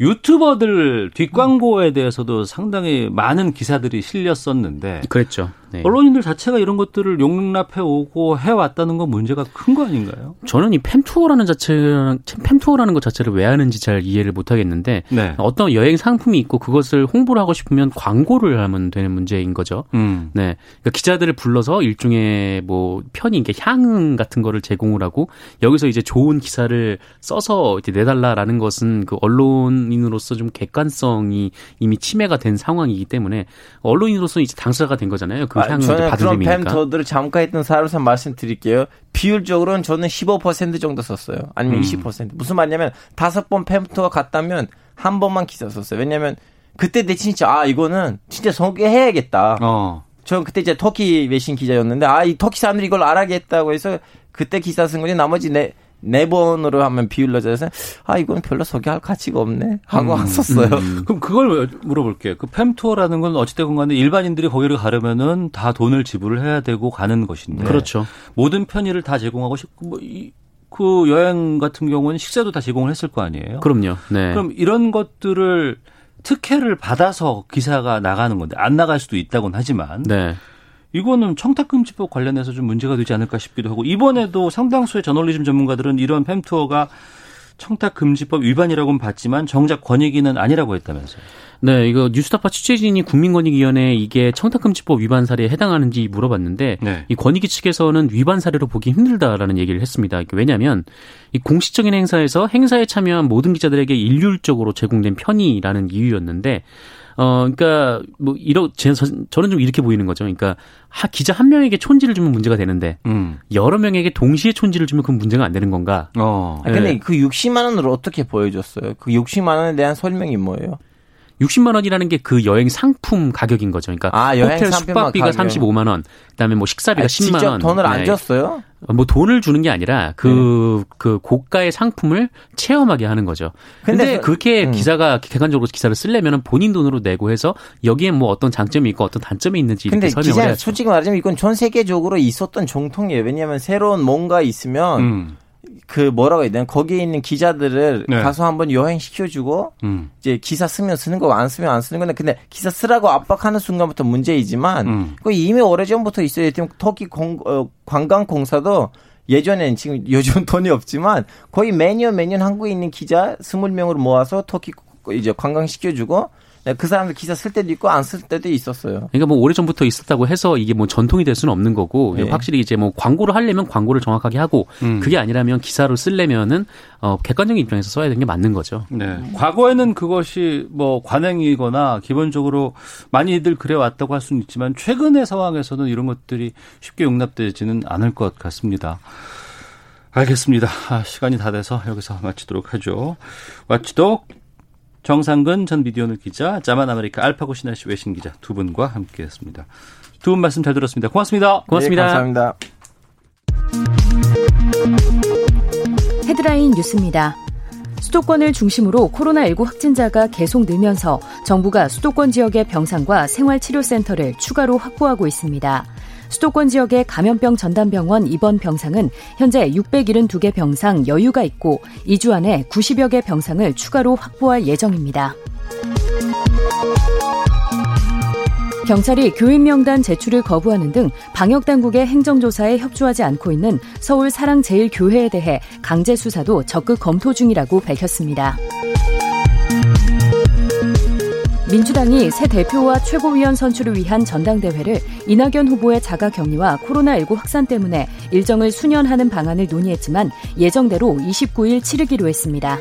유튜버들 뒷광고에 대해서도 상당히 많은 기사들이 실렸었는데 그랬죠. 네. 언론인들 자체가 이런 것들을 용납해 오고 해 왔다는 건 문제가 큰 거 아닌가요? 저는 이 팸투어라는 자체랑 팸투어라는 것 자체를 왜 하는지 잘 이해를 못 하겠는데 네. 어떤 여행 상품이 있고 그것을 홍보를 하고 싶으면 광고를 하면 되는 문제인 거죠. 음. 네. 그러니까 기자들을 불러서 일종의 뭐 편의, 이게 향응 같은 거를 제공을 하고 여기서 이제 좋은 기사를 써서 이제 내달라라는 것은 그 언론인으로서 좀 객관성이 이미 침해가 된 상황이기 때문에 언론인으로서 이제 당사자가 된 거잖아요. 그 아, 향응을 저는 받은 그런 셈이니까. 팸터들을 잠깐 했던 사람으로서 말씀드릴게요. 비율적으로는 저는 15% 정도 썼어요. 아니면 음. 20%. 무슨 말이냐면 다섯 번 팸터가 갔다면 한 번만 기사 썼어요. 왜냐면 그때 내 진짜 아 이거는 진짜 소개해야겠다. 어. 저는 그때 이제 터키 외신 기자였는데 아 이 터키 사람들이 이걸 알아야겠다고 해서 그때 기사 쓴 거지 나머지 네, 네 번으로 하면 비율로 해서 아 이건 별로 소개할 가치가 없네 하고 음, 썼어요. 그럼 그걸 물어볼게요. 그 팸투어라는 건 어찌됐건 간에 일반인들이 거기를 가려면은 다 돈을 지불을 해야 되고 가는 것인데. 그렇죠. 모든 편의를 다 제공하고 싶고, 뭐, 이, 그 여행 같은 경우는 식사도 다 제공을 했을 거 아니에요? 그럼요. 네. 그럼 이런 것들을 특혜를 받아서 기사가 나가는 건데 안 나갈 수도 있다고는 하지만 네. 이거는 청탁금지법 관련해서 좀 문제가 되지 않을까 싶기도 하고 이번에도 상당수의 저널리즘 전문가들은 이런 팸투어가 청탁금지법 위반이라고는 봤지만 정작 권익위는 아니라고 했다면서요. 네, 이거 뉴스타파 취재진이 국민권익위원회에 이게 청탁금지법 위반 사례에 해당하는지 물어봤는데 네. 이 권익위 측에서는 위반 사례로 보기 힘들다라는 얘기를 했습니다. 왜냐하면 이 공식적인 행사에서 행사에 참여한 모든 기자들에게 일률적으로 제공된 편의라는 이유였는데 어, 그러니까 뭐 이러 제- 저- 저는 좀 이렇게 보이는 거죠. 그러니까 하, 기자 한 명에게 촌지를 주면 문제가 되는데 음. 여러 명에게 동시에 촌지를 주면 그건 문제가 안 되는 건가? 어. 아, 근데 네. 그 60만 원으로 어떻게 보여줬어요? 그 60만 원에 대한 설명이 뭐예요? 60만 원이라는 게 그 여행 상품 가격인 거죠. 그러니까 아, 호텔 숙박비가 가격. 35만 원, 그다음에 뭐 식사비가 아, 10만 직접 원. 돈을 안 네. 줬어요? 뭐 돈을 주는 게 아니라 그, 그 고가의 상품을 체험하게 하는 거죠. 근데, 근데 그- 그렇게 음. 기자가 객관적으로 기사를 쓰려면 본인 돈으로 내고 해서 여기에 뭐 어떤 장점이 있고 어떤 단점이 있는지 근데 이렇게 설명을 해야죠. 솔직히 말하자면 이건 전 세계적으로 있었던 정통이에요. 왜냐하면 새로운 뭔가 있으면 음. 그 뭐라고 해야 되나 거기에 있는 기자들을 네. 가서 한번 여행 시켜주고 음. 이제 기사 쓰면 쓰는 거안 쓰면 안 쓰는 건데 근데 기사 쓰라고 압박하는 순간부터 문제이지만 음. 그 이미 오래 전부터 있어야 되는 터키 공, 어, 관광공사도 예전엔 지금 요즘 돈이 없지만 거의 매년 매년 한국에 있는 기자 20명을 모아서 터키 이제 관광 시켜주고 네, 그 사람들 기사 쓸 때도 있고 안 쓸 때도 있었어요. 그러니까 뭐 오래전부터 있었다고 해서 이게 뭐 전통이 될 수는 없는 거고 네. 확실히 이제 뭐 광고를 하려면 광고를 정확하게 하고 음. 그게 아니라면 기사로 쓰려면은 어 객관적인 입장에서 써야 되는 게 맞는 거죠. 네. 과거에는 그것이 뭐 관행이거나 기본적으로 많이들 그래 왔다고 할 수는 있지만 최근의 상황에서는 이런 것들이 쉽게 용납되지는 않을 것 같습니다. 알겠습니다. 아, 시간이 다 돼서 여기서 마치도록 하죠. watchdog 정상근 전 미디어오늘 기자, 자만 아메리카 알파고 시나씨 외신 기자 두 분과 함께했습니다. 두 분 말씀 잘 들었습니다. 고맙습니다. 고맙습니다. 네, 감사합니다. 헤드라인 뉴스입니다. 수도권을 중심으로 코로나19 확진자가 계속 늘면서 정부가 수도권 지역의 병상과 생활치료센터를 추가로 확보하고 있습니다. 수도권 지역의 감염병 전담병원 입원 병상은 현재 672개 병상 여유가 있고 2주 안에 90여 개 병상을 추가로 확보할 예정입니다. 경찰이 교인 명단 제출을 거부하는 등 방역 당국의 행정조사에 협조하지 않고 있는 서울 사랑제일교회에 대해 강제 수사도 적극 검토 중이라고 밝혔습니다. 민주당이 새 대표와 최고위원 선출을 위한 전당대회를 이낙연 후보의 자가 격리와 코로나19 확산 때문에 일정을 수년하는 방안을 논의했지만 예정대로 29일 치르기로 했습니다.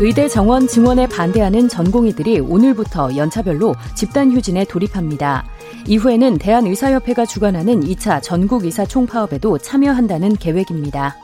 의대 정원 증원에 반대하는 전공의들이 오늘부터 연차별로 집단 휴진에 돌입합니다. 이후에는 대한의사협회가 주관하는 2차 전국의사 총파업에도 참여한다는 계획입니다.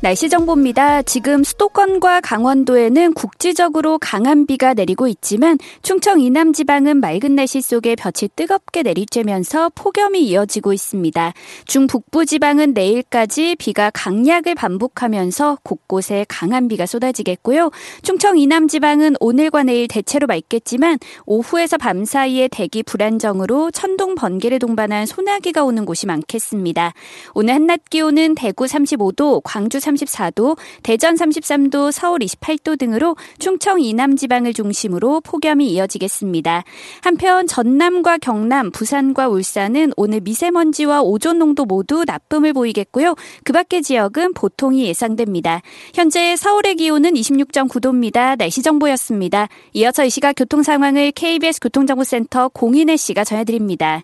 날씨 정보입니다. 지금 수도권과 강원도에는 국지적으로 강한 비가 내리고 있지만 충청 이남 지방은 맑은 날씨 속에 볕이 뜨겁게 내리쬐면서 폭염이 이어지고 있습니다. 중북부 지방은 내일까지 비가 강약을 반복하면서 곳곳에 강한 비가 쏟아지겠고요. 충청 이남 지방은 오늘과 내일 대체로 맑겠지만 오후에서 밤 사이에 대기 불안정으로 천둥 번개를 동반한 소나기가 오는 곳이 많겠습니다. 오늘 한낮 기온은 대구 35도, 광주 34도, 대전 33도, 서울 28도 등으로 충청 이남 지방을 중심으로 폭염이 이어지겠습니다. 한편 전남과 경남, 부산과 울산은 오늘 미세먼지와 오존 농도 모두 나쁨을 보이겠고요. 그 밖의 지역은 보통이 예상됩니다. 현재 서울의 기온은 26.9도입니다. 날씨 정보였습니다. 이어서 이 시각 교통 상황을 KBS 교통정보센터 공인혜 씨가 전해드립니다.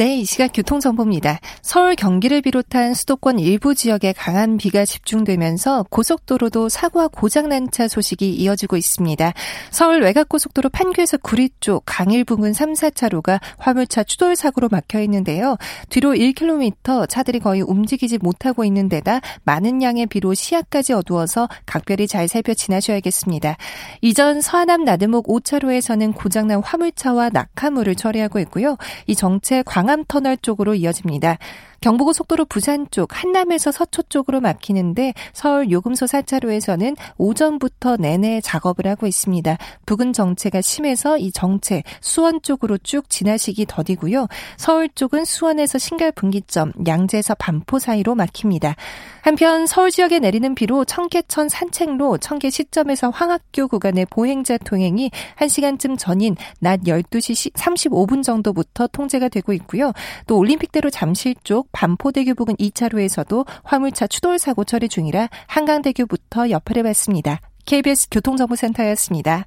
네, 이 시각 교통정보입니다. 서울 경기를 비롯한 수도권 일부 지역에 강한 비가 집중되면서 고속도로도 사고와 고장난 차 소식이 이어지고 있습니다. 서울 외곽고속도로 판교에서 구리 쪽 강일 부근 3, 4차로가 화물차 추돌 사고로 막혀 있는데요. 뒤로 1km 차들이 거의 움직이지 못하고 있는 데다 많은 양의 비로 시야까지 어두워서 각별히 잘 살펴 지나셔야겠습니다. 이전 서하남 나들목 5차로에서는 고장난 화물차와 낙하물을 처리하고 있고요. 이 정체 광 광암터널 쪽으로 이어집니다. 경부고 속도로 부산 쪽 한남에서 서초 쪽으로 막히는데 서울 요금소 4차로에서는 오전부터 내내 작업을 하고 있습니다. 부근 정체가 심해서 이 정체 수원 쪽으로 쭉 지나시기 더디고요. 서울 쪽은 수원에서 신갈 분기점, 양재에서 반포 사이로 막힙니다. 한편 서울 지역에 내리는 비로 청계천 산책로 청계 시점에서 황학교 구간의 보행자 통행이 1시간쯤 전인 낮 12시 35분 정도부터 통제가 되고 있고요. 또 올림픽대로 잠실 쪽 반포대교 부근 2차로에서도 화물차 추돌 사고 처리 중이라 한강대교부터 여파를 받습니다. KBS 교통정보센터였습니다.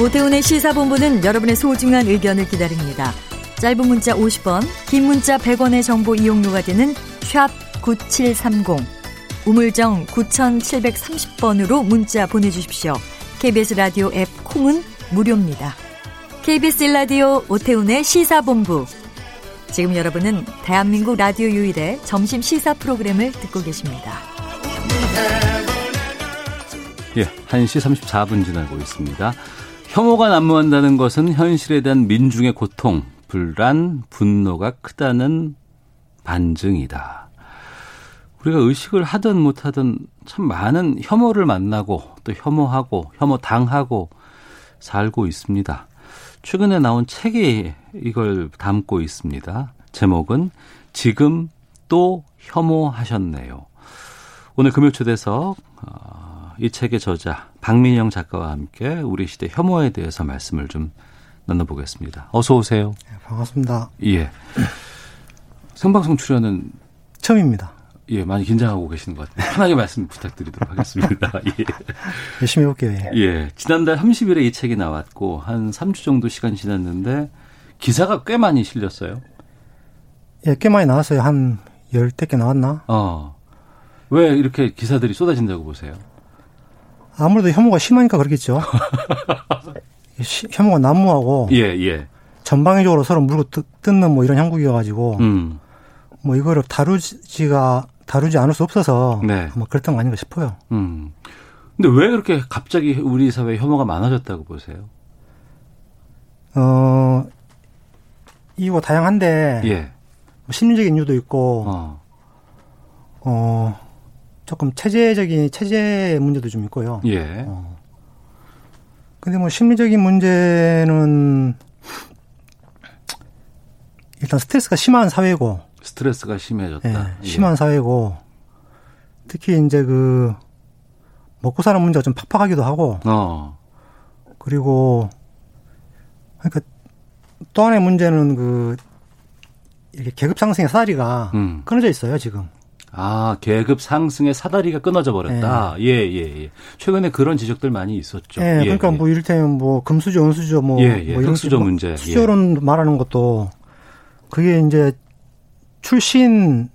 오태훈의 시사본부는 여러분의 소중한 의견을 기다립니다. 짧은 문자 50원, 긴 문자 100원의 정보 이용료가 되는 샵 9730, 우물정 9730번으로 문자 보내주십시오. KBS 라디오 앱 콩은 무료입니다. KBS 라디오 오태훈의 시사본부. 지금 여러분은 대한민국 라디오 유일의 점심 시사 프로그램을 듣고 계십니다. 예, 1시 34분 지나고 있습니다. 혐오가 난무한다는 것은 현실에 대한 민중의 고통, 불안, 분노가 크다는 반증이다. 우리가 의식을 하든 못하든 참 많은 혐오를 만나고 또 혐오하고 혐오 당하고 살고 있습니다. 최근에 나온 책이 이걸 담고 있습니다. 제목은 지금 또 혐오하셨네요. 오늘 금요 초대석 어, 이 책의 저자 박민영 작가와 함께 우리 시대 혐오에 대해서 말씀을 좀 나눠보겠습니다. 어서 오세요. 네, 반갑습니다. 예. 생방송 출연은 처음입니다. 예, 많이 긴장하고 계시는 것 같아요. 편하게 말씀 부탁드리도록 하겠습니다. 예. 열심히 해볼게요. 예. 예. 지난달 30일에 이 책이 나왔고, 한 3주 정도 시간 지났는데, 기사가 꽤 많이 실렸어요. 예, 꽤 많이 나왔어요. 한 열대 개 나왔나? 어. 왜 이렇게 기사들이 쏟아진다고 보세요? 아무래도 혐오가 심하니까 그렇겠죠. 혐오가 난무하고. 예, 예. 전방위적으로 서로 물고 뜯는 뭐 이런 형국이어가지고. 음. 뭐 이거를 다루지가 다루지 않을 수 없어서 네. 아마 그랬던 거 아닌가 싶어요. 음. 근데 왜 그렇게 갑자기 우리 사회에 혐오가 많아졌다고 보세요? 어, 이유가 다양한데 예. 뭐 심리적인 이유도 있고 어. 어 조금 체제적인 체제 문제도 좀 있고요. 예. 어. 근데 뭐 심리적인 문제는 일단 스트레스가 심한 사회고 스트레스가 심해졌다. 예, 예. 심한 사회고 특히 이제 그 먹고 사는 문제가 좀 팍팍하기도 하고 어. 그리고 그러니까 또 하나의 문제는 그 이렇게 계급 상승의 사다리가 음. 끊어져 있어요 지금. 아, 계급 상승의 사다리가 끊어져 버렸다. 예, 예, 예. 최근에 그런 지적들 많이 있었죠. 예, 그러니까 뭐 이를테면 뭐 금수저, 은수저 뭐, 예, 예. 뭐 이런 흑수저 뭐 문제. 예. 수저론 말하는 것도 그게 이제 출신에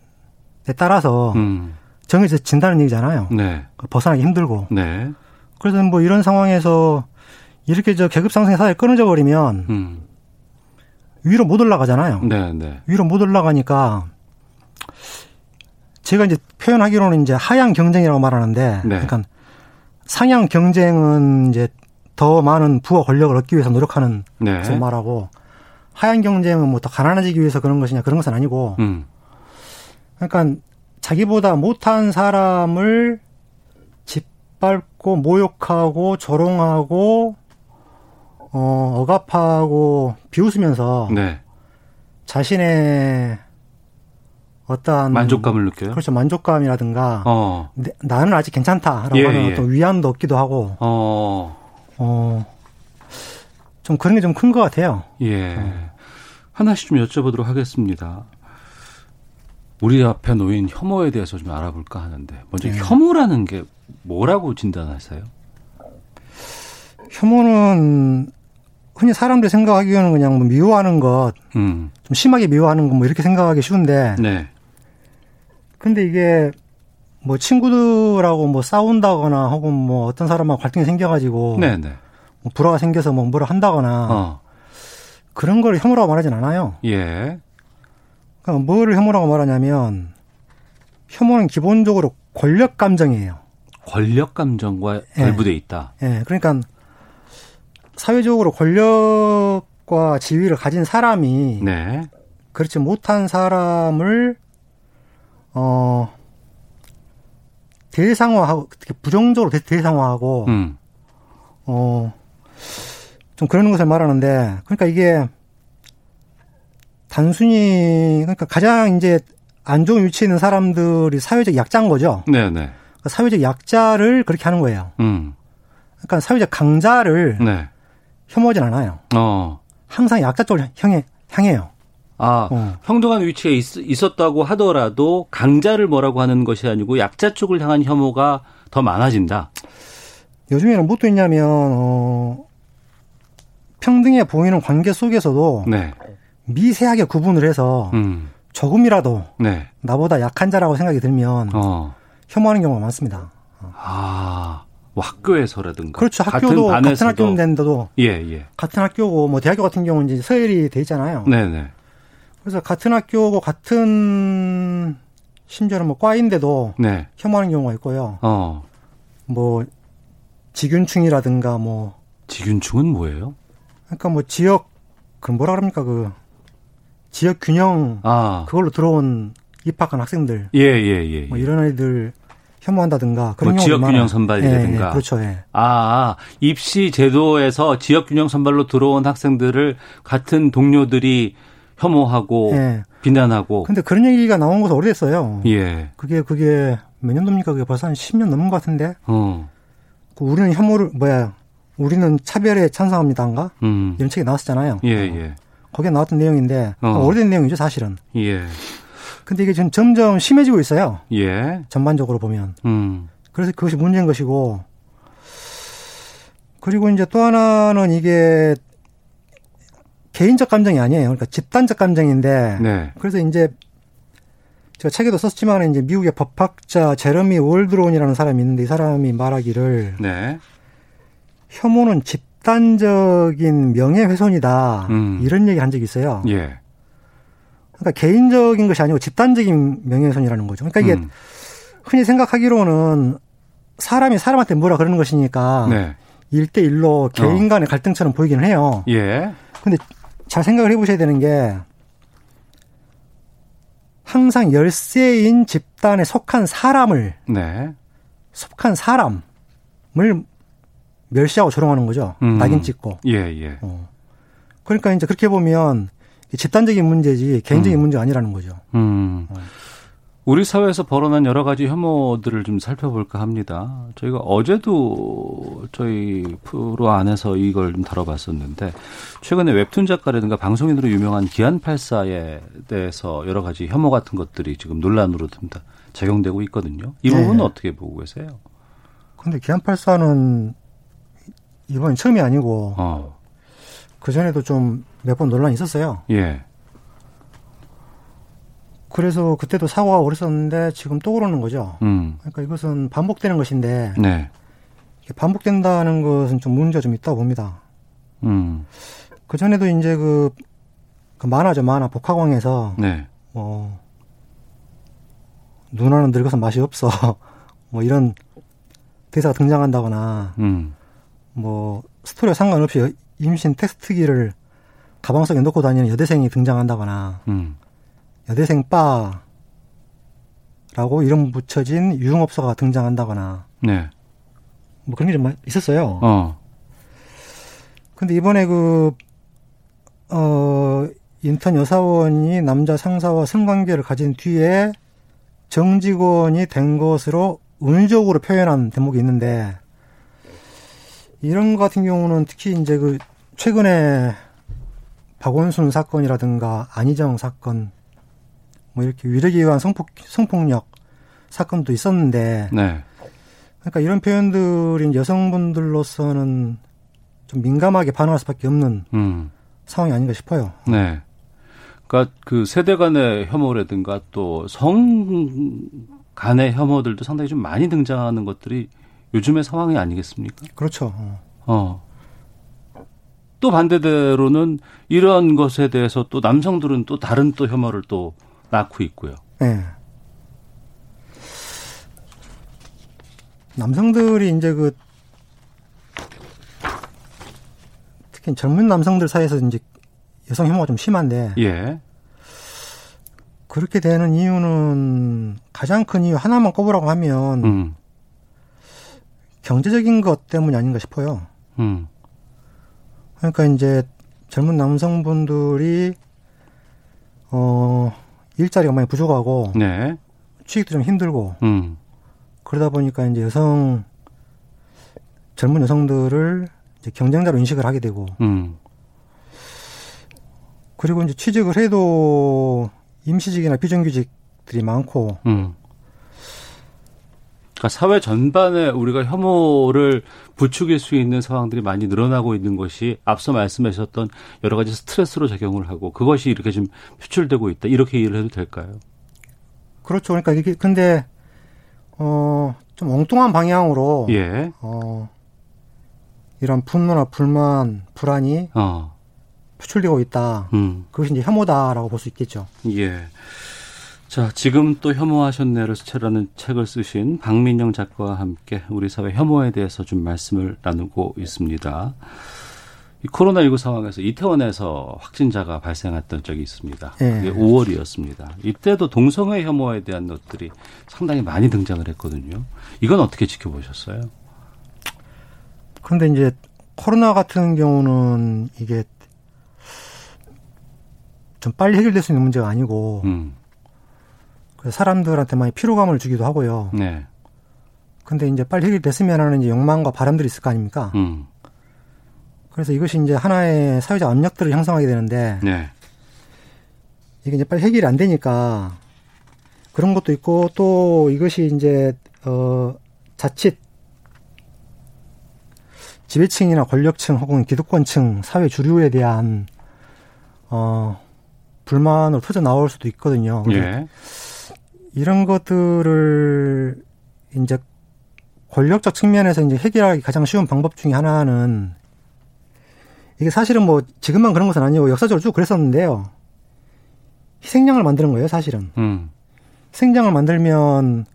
따라서 음. 정해진다는 얘기잖아요. 네. 벗어나기 힘들고. 네. 그래서 뭐 이런 상황에서 이렇게 저 계급 상승의 사다리 끊어져 버리면 음. 위로 못 올라가잖아요. 네, 네. 위로 못 올라가니까 제가 이제 표현하기로는 이제 하향 경쟁이라고 말하는데 네. 그러니까 상향 경쟁은 이제 더 많은 부와 권력을 얻기 위해서 노력하는 네. 말하고 하향 경쟁은 뭐더 가난해지기 위해서 그런 것이냐 그런 것은 아니고 음. 그러니까 자기보다 못한 사람을 짓밟고 모욕하고 조롱하고 어 억압하고 비웃으면서 네. 자신의 어떠한 만족감을 느껴요? 그렇죠 만족감이라든가 어. 내- 나는 아직 괜찮다라고 예, 하는 예. 어떤 위안도 얻기도 하고 어. 어 좀 그런 게 좀 큰 것 같아요. 예. 하나씩 좀 여쭤보도록 하겠습니다. 우리 앞에 놓인 혐오에 대해서 좀 알아볼까 하는데 먼저 네. 혐오라는 게 뭐라고 진단하세요? 혐오는 흔히 사람들이 생각하기에는 그냥 뭐 미워하는 것, 음. 좀 심하게 미워하는 것 뭐 이렇게 생각하기 쉬운데 네. 근데 이게 뭐 친구들하고 뭐 싸운다거나 혹은 뭐 어떤 사람하고 갈등이 생겨가지고 네, 네. 뭐 불화가 생겨서 뭐 뭐라 한다거나 어. 그런 걸 혐오라고 말하진 않아요. 예. 그러니까 뭐를 혐오라고 말하냐면 혐오는 기본적으로 권력 감정이에요. 권력 감정과 예. 결부돼 있다. 예, 그러니까 사회적으로 권력과 지위를 가진 사람이 네. 그렇지 못한 사람을 어 대상화하고 부정적으로 대- 대상화하고 음. 어 좀 그런 것을 말하는데 그러니까 이게 단순히 그러니까 가장 이제 안 좋은 위치에 있는 사람들이 사회적 약자인 거죠. 네, 네. 그러니까 사회적 약자를 그렇게 하는 거예요. 음. 그러니까 사회적 강자를 네. 혐오하진 않아요. 어. 항상 약자 쪽을 향해 향해요. 아, 어. 평등한 위치에 있, 었다고 하더라도 강자를 뭐라고 하는 것이 아니고 약자 쪽을 향한 혐오가 더 많아진다. 요즘에는 뭣도 있냐면 어 평등해 보이는 관계 속에서도 네. 미세하게 구분을 해서 음. 조금이라도 네. 나보다 약한 자라고 생각이 들면 어. 혐오하는 경우가 많습니다. 아, 뭐 학교에서라든가. 그렇죠. 같은 학교도 같은, 반에서도. 학교인데도 예, 예. 같은 학교고 뭐 대학교 같은 경우는 이제 서열이 돼 있잖아요. 네, 네. 그래서 같은 학교고 같은 심지어는 뭐 과인데도 네. 혐오하는 경우가 있고요. 어. 뭐 직윤충이라든가 뭐 직윤충은 뭐예요? 그러니까 뭐 지역 그 뭐라 그럽니까 그 지역 균형 아. 그걸로 들어온 입학한 학생들. 예, 예, 예. 뭐 이런 아이들 혐오한다든가 그런 뭐 지역 균형 선발이라든가. 예, 예, 그렇죠. 예. 아, 입시 제도에서 지역 균형 선발로 들어온 학생들을 같은 동료들이 혐오하고 예. 비난하고. 근데 그런 얘기가 나온 것은 오래됐어요. 예. 그게 그게 몇 년도입니까? 그게 벌써 한 10년 넘은 것 같은데. 어. 그 우리는 혐오를 뭐야? 우리는 차별에 찬성합니다인가? 음. 이런 책이 나왔었잖아요. 예, 예. 거기에 나왔던 내용인데 어. 오래된 내용이죠, 사실은. 예. 근데 이게 지금 점점 심해지고 있어요. 예. 전반적으로 보면. 음. 그래서 그것이 문제인 것이고. 그리고 이제 또 하나는 이게 개인적 감정이 아니에요. 그러니까 집단적 감정인데. 네. 그래서 이제 제가 책에도 썼지만 이제 미국의 법학자 제러미 월드론이라는 사람이 있는데 이 사람이 말하기를 네. 혐오는 집단적인 명예훼손이다. 음. 이런 얘기 한 적이 있어요. 예. 그러니까 개인적인 것이 아니고 집단적인 명예훼손이라는 거죠. 그러니까 이게 음. 흔히 생각하기로는 사람이 사람한테 뭐라 그러는 것이니까 네. 일대일로 개인 어. 간의 갈등처럼 보이기는 해요. 예. 근데 잘 생각을 해보셔야 되는 게 항상 열세인 집단에 속한 사람을 네. 속한 사람을 멸시하고 조롱하는 거죠. 음. 낙인 찍고. 예, 예. 어. 그러니까 이제 그렇게 보면 집단적인 문제지 개인적인 음. 문제가 아니라는 거죠. 음. 어. 우리 사회에서 벌어난 여러 가지 혐오들을 좀 살펴볼까 합니다. 저희가 어제도 저희 프로 안에서 이걸 좀 다뤄봤었는데 최근에 웹툰 작가라든가 방송인으로 유명한 기안84에 대해서 여러 가지 혐오 같은 것들이 지금 논란으로 좀다 적용되고 있거든요. 이 네. 부분은 어떻게 보고 계세요? 근데 기안84는 이번이 처음이 아니고 어, 그 전에도 좀 몇 번 논란이 있었어요. 예, 그래서 그때도 사고가 오래 썼는데 지금 또 그러는 거죠. 음, 그러니까 이것은 반복되는 것인데 네, 반복된다는 것은 좀 문제가 좀 있다고 봅니다. 음, 그 전에도 이제 그, 그 만화죠. 만화 복화광에서 네, 뭐 누나는 늙어서 맛이 없어. 뭐 이런 대사가 등장한다거나 음, 뭐 스토리와 상관없이 임신 테스트기를 가방 속에 넣고 다니는 여대생이 등장한다거나 음, 여대생 바라고 이름 붙여진 유흥업소가 등장한다거나 네, 뭐 그런 게 좀 있었어요. 어, 근데 이번에 그, 어, 인턴 여사원이 남자 상사와 성관계를 가진 뒤에 정직원이 된 것으로 은유적으로 표현한 대목이 있는데, 이런 것 같은 경우는 특히 이제 그, 최근에 박원순 사건이라든가 안희정 사건, 뭐 이렇게 위력에 의한 성폭, 성폭력 사건도 있었는데, 네, 그러니까 이런 표현들이 여성분들로서는 좀 민감하게 반응할 수밖에 없는 음. 상황이 아닌가 싶어요. 네. 그러니까 그 세대 간의 혐오라든가 또 성 간의 혐오들도 상당히 좀 많이 등장하는 것들이 요즘의 상황이 아니겠습니까? 그렇죠. 어. 어. 또 반대대로는 이런 것에 대해서 또 남성들은 또 다른 또 혐오를 또 낳고 있고요. 네. 남성들이 이제 그 특히 젊은 남성들 사이에서 이제 여성 혐오가 좀 심한데 예. 그렇게 되는 이유는 가장 큰 이유 하나만 꼽으라고 하면 음. 경제적인 것 때문이 아닌가 싶어요. 음. 그러니까 이제 젊은 남성분들이 어 일자리가 많이 부족하고 네. 취직도 좀 힘들고 음. 그러다 보니까 이제 여성 젊은 여성들을 이제 경쟁자로 인식을 하게 되고 음. 그리고 이제 취직을 해도 임시직이나 비정규직들이 많고 음. 그러니까 사회 전반에 우리가 혐오를 부추길 수 있는 상황들이 많이 늘어나고 있는 것이 앞서 말씀하셨던 여러 가지 스트레스로 작용을 하고 그것이 이렇게 좀 표출되고 있다. 이렇게 이해를 해도 될까요? 그렇죠. 그러니까 이게 근데 어 좀 엉뚱한 방향으로 예. 어 이런 분노나 불만, 불안이 어. 표출되고 있다. 음. 그것이 이제 혐오다라고 볼 수 있겠죠. 예. 자, 지금 또 혐오하셨네를 수채라는 책을 쓰신 박민영 작가와 함께 우리 사회 혐오에 대해서 좀 말씀을 나누고 있습니다. 이 코로나19 상황에서 이태원에서 확진자가 발생했던 적이 있습니다. 예. 그게 5월이었습니다. 이때도 동성애 혐오에 대한 것들이 상당히 많이 등장을 했거든요. 이건 어떻게 지켜보셨어요? 그런데 이제 코로나 같은 경우는 이게 좀 빨리 해결될 수 있는 문제가 아니고 음, 그래서 사람들한테 많이 피로감을 주기도 하고요. 네. 근데 이제 빨리 해결됐으면 하는 이제 욕망과 바람들이 있을 거 아닙니까? 음, 그래서 이것이 이제 하나의 사회적 압력들을 형성하게 되는데 네. 이게 이제 빨리 해결이 안 되니까 그런 것도 있고 또 이것이 이제 어 자칫 지배층이나 권력층 혹은 기득권층 사회 주류에 대한 어 불만으로 터져 나올 수도 있거든요. 예. 이런 것들을 이제 권력적 측면에서 이제 해결하기 가장 쉬운 방법 중에 하나는 이게 사실은 뭐 지금만 그런 것은 아니고 역사적으로 쭉 그랬었는데요. 희생양을 만드는 거예요, 사실은. 음, 희생양을 만들면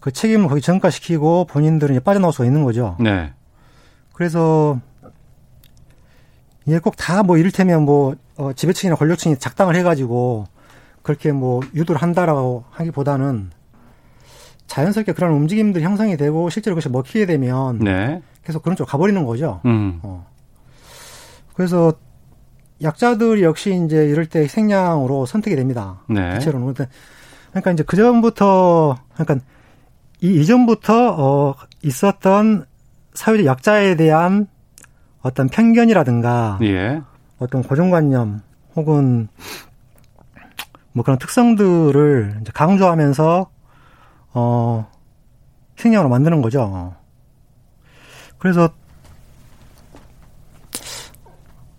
그 책임을 거기 전가시키고 본인들은 이제 빠져나올 수가 있는 거죠. 네. 그래서 이게 꼭 다 뭐 이를테면 뭐 어, 지배층이나 권력층이 작당을 해가지고 그렇게 뭐 유도를 한다라고 하기보다는 자연스럽게 그런 움직임들이 형성이 되고 실제로 그것이 먹히게 되면 네. 계속 그런 쪽으로 가버리는 거죠. 음, 어. 그래서 약자들이 역시 이제 이럴 때 희생양으로 선택이 됩니다. 네. 대체로는. 그러니까 이제 그 전부터, 그러니까 이 이전부터 어 있었던 사회적 약자에 대한 어떤 편견이라든가 예. 어떤 고정관념 혹은 뭐 그런 특성들을 이제 강조하면서 어 희생양으로 만드는 거죠. 그래서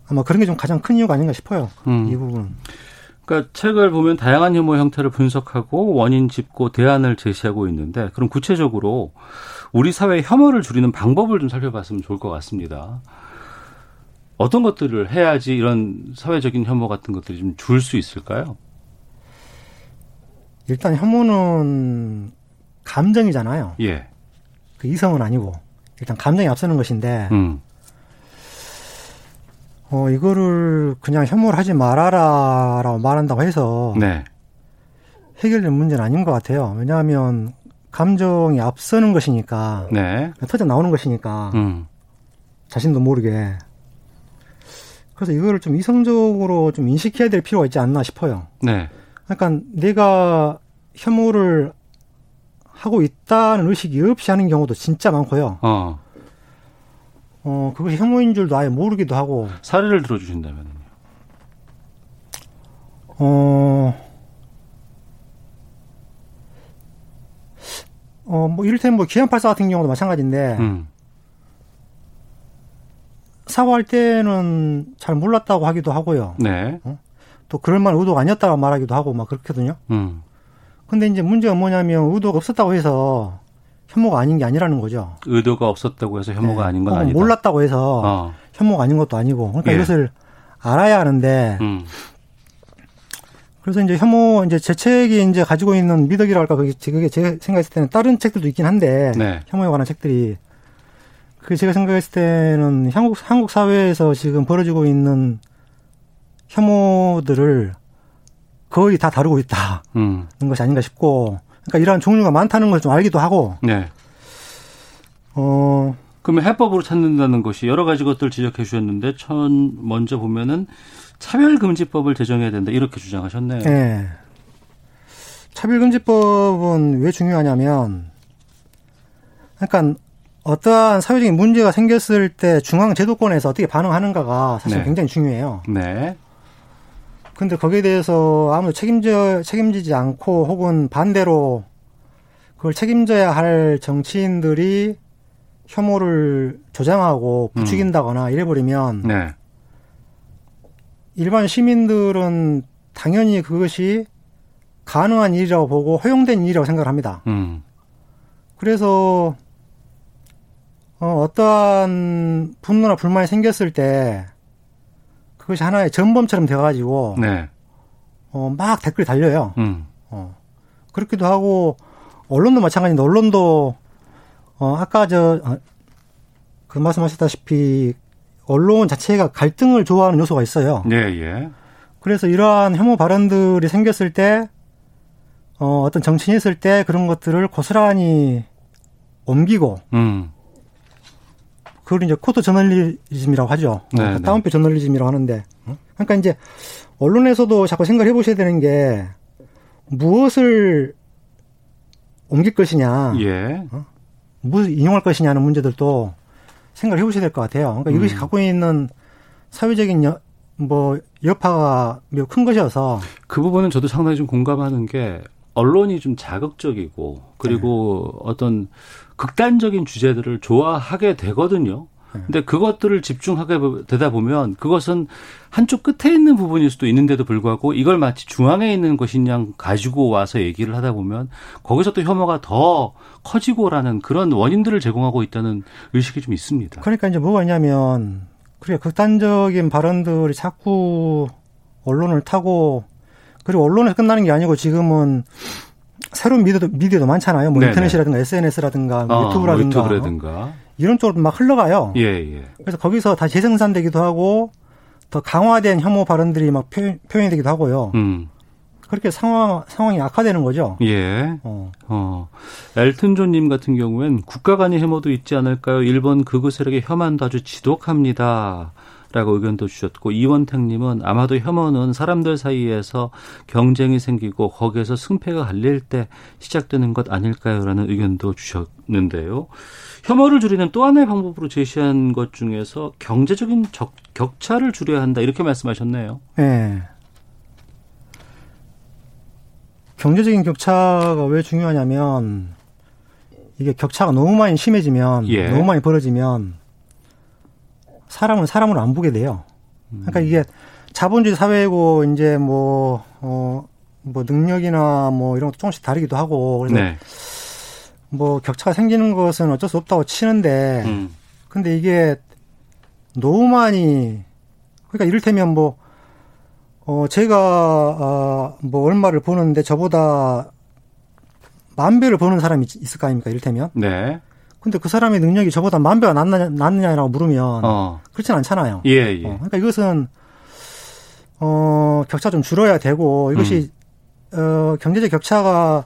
아마 그런 게 좀 가장 큰 이유가 아닌가 싶어요. 음. 이 부분. 그러니까 책을 보면 다양한 혐오 형태를 분석하고 원인 짚고 대안을 제시하고 있는데 그럼 구체적으로 우리 사회의 혐오를 줄이는 방법을 좀 살펴봤으면 좋을 것 같습니다. 어떤 것들을 해야지 이런 사회적인 혐오 같은 것들이 좀 줄 수 있을까요? 일단 혐오는 감정이잖아요. 예. 그 이성은 아니고 일단 감정이 앞서는 것인데 음. 어 이거를 그냥 혐오를 하지 말아라라고 말한다고 해서 네. 해결된 문제는 아닌 것 같아요. 왜냐하면 감정이 앞서는 것이니까 네. 터져 나오는 것이니까 음. 자신도 모르게 그래서 이거를 좀 이성적으로 좀 인식해야 될 필요가 있지 않나 싶어요. 네. 그러니까 내가 혐오를 하고 있다는 의식이 없이 하는 경우도 진짜 많고요. 어. 어, 그것이 혐오인 줄도 아예 모르기도 하고, 사례를 들어주신다면요. 어, 어, 뭐, 이를테면 뭐, 기안84 같은 경우도 마찬가지인데, 음. 사과할 때는 잘 몰랐다고 하기도 하고요. 네. 또 그럴 만한 의도가 아니었다고 말하기도 하고 막 그렇거든요. 음. 근데 이제 문제가 뭐냐면 의도가 없었다고 해서 혐오가 아닌 게 아니라는 거죠. 의도가 없었다고 해서 혐오가 네. 아닌 건 혹은 아니다. 몰랐다고 해서 어. 혐오가 아닌 것도 아니고. 그러니까 예. 이것을 알아야 하는데, 음. 그래서 이제 혐오, 이제 제 책이 이제 가지고 있는 미덕이랄까, 그게, 그게 제가 생각했을 때는 다른 책들도 있긴 한데, 네. 혐오에 관한 책들이. 그 제가 생각했을 때는 한국, 한국 사회에서 지금 벌어지고 있는 혐오들을 거의 다 다루고 있다는 음. 것이 아닌가 싶고, 그러니까 이러한 종류가 많다는 걸 좀 알기도 하고, 네. 어, 그러면 해법으로 찾는다는 것이 여러 가지 것들 지적해 주셨는데 천 먼저 보면은 차별금지법을 제정해야 된다 이렇게 주장하셨네요. 예. 차별금지법은 왜 중요하냐면, 그러니까 어떠한 사회적인 문제가 생겼을 때 중앙 제도권에서 어떻게 반응하는가가 사실 네. 굉장히 중요해요. 네. 근데 거기에 대해서 아무도 책임져, 책임지지 않고 혹은 반대로 그걸 책임져야 할 정치인들이 혐오를 조장하고 부추긴다거나 이래버리면 네. 일반 시민들은 당연히 그것이 가능한 일이라고 보고 허용된 일이라고 생각을 합니다. 음. 그래서 어, 어떠한 분노나 불만이 생겼을 때 그것이 하나의 전범처럼 돼가지고 네. 어, 막 댓글이 달려요. 음. 어. 그렇기도 하고 언론도 마찬가지인데 언론도 어, 아까 저그 말씀하셨다시피 언론 자체가 갈등을 좋아하는 요소가 있어요. 예, 예. 그래서 이러한 혐오 발언들이 생겼을 때, 어, 어떤 정치인이 있을 때 그런 것들을 고스란히 옮기고, 음. 그걸 이제 quote 저널리즘이라고 하죠. 네, 어, 네. 따옴표 저널리즘이라고 하는데. 어? 그러니까 이제 언론에서도 자꾸 생각을 해보셔야 되는 게 무엇을 옮길 것이냐, 예. 무엇을 인용할 것이냐는 문제들도 생각을 해보셔야 될 것 같아요. 그러니까 이것이 음. 갖고 있는 사회적인 여, 뭐 여파가 매우 큰 것이어서 그 부분은 저도 상당히 좀 공감하는 게 언론이 좀 자극적이고 그리고 네. 어떤 극단적인 주제들을 좋아하게 되거든요. 네. 근데 그것들을 집중하게 되다 보면 그것은 한쪽 끝에 있는 부분일 수도 있는데도 불구하고 이걸 마치 중앙에 있는 것이냐 가지고 와서 얘기를 하다 보면 거기서 또 혐오가 더 커지고라는 그런 원인들을 제공하고 있다는 의식이 좀 있습니다. 그러니까 이제 뭐가 있냐면 그래 극단적인 발언들이 자꾸 언론을 타고 그리고 언론에서 끝나는 게 아니고 지금은 새로운 미디어도, 미디어도 많잖아요. 뭐 네네. 인터넷이라든가 SNS라든가 뭐 어, 유튜브라든가 뭐 유튜브라든가. 이런 쪽으로 막 흘러가요. 예, 예. 그래서 거기서 다 재생산되기도 하고 더 강화된 혐오 발언들이 막 표, 현 이 되기도 하고요. 음. 그렇게 상황 상황이 악화되는 거죠. 예. 어. 어, 엘튼 존님 같은 경우엔 국가 간의 혐오도 있지 않을까요? 일본 극우 세력의 혐한도 아주 지독합니다. 라고 의견도 주셨고 이원택님은 아마도 혐오는 사람들 사이에서 경쟁이 생기고 거기에서 승패가 갈릴 때 시작되는 것 아닐까요라는 의견도 주셨는데요. 혐오를 줄이는 또 하나의 방법으로 제시한 것 중에서 경제적인 적, 격차를 줄여야 한다 이렇게 말씀하셨네요. 예. 경제적인 격차가 왜 중요하냐면 이게 격차가 너무 많이 심해지면 예. 너무 많이 벌어지면 사람은 사람을 안 보게 돼요. 그러니까 이게 자본주의 사회고 이제 뭐 어, 뭐 능력이나 뭐 이런 것도 조금씩 다르기도 하고 그래서 네. 뭐 격차가 생기는 것은 어쩔 수 없다고 치는데 음. 근데 이게 너무 많이 그러니까 이를테면 뭐 어, 제가, 어, 뭐, 얼마를 버는데 저보다 만 배를 버는 사람이 있- 있을 거 아닙니까? 이를테면. 네. 근데 그 사람의 능력이 저보다 만 배가 낫느냐, 낫느냐라고 물으면. 어. 그렇진 않잖아요. 예, 예. 어, 그러니까 이것은, 어, 격차 좀 줄어야 되고, 이것이, 음. 어, 경제적 격차가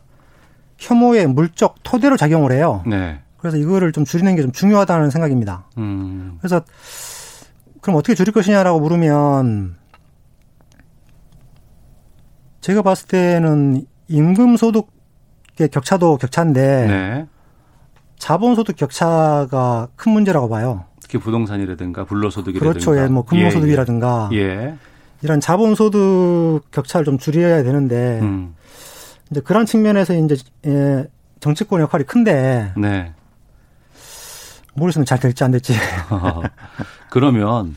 혐오의 물적 토대로 작용을 해요. 네. 그래서 이거를 좀 줄이는 게 좀 중요하다는 생각입니다. 음. 그래서 그럼 어떻게 줄일 것이냐라고 물으면 제가 봤을 때는 임금 소득의 격차도 격차인데 네. 자본 소득 격차가 큰 문제라고 봐요. 특히 부동산이라든가 불로소득이라든가. 그렇죠. 예, 뭐 근로 소득이라든가 예. 예. 이런 자본 소득 격차를 좀 줄여야 되는데 음. 이제 그런 측면에서 이제 예, 정치권 역할이 큰데 네. 모르겠으면 잘 될지 안 될지. 그러면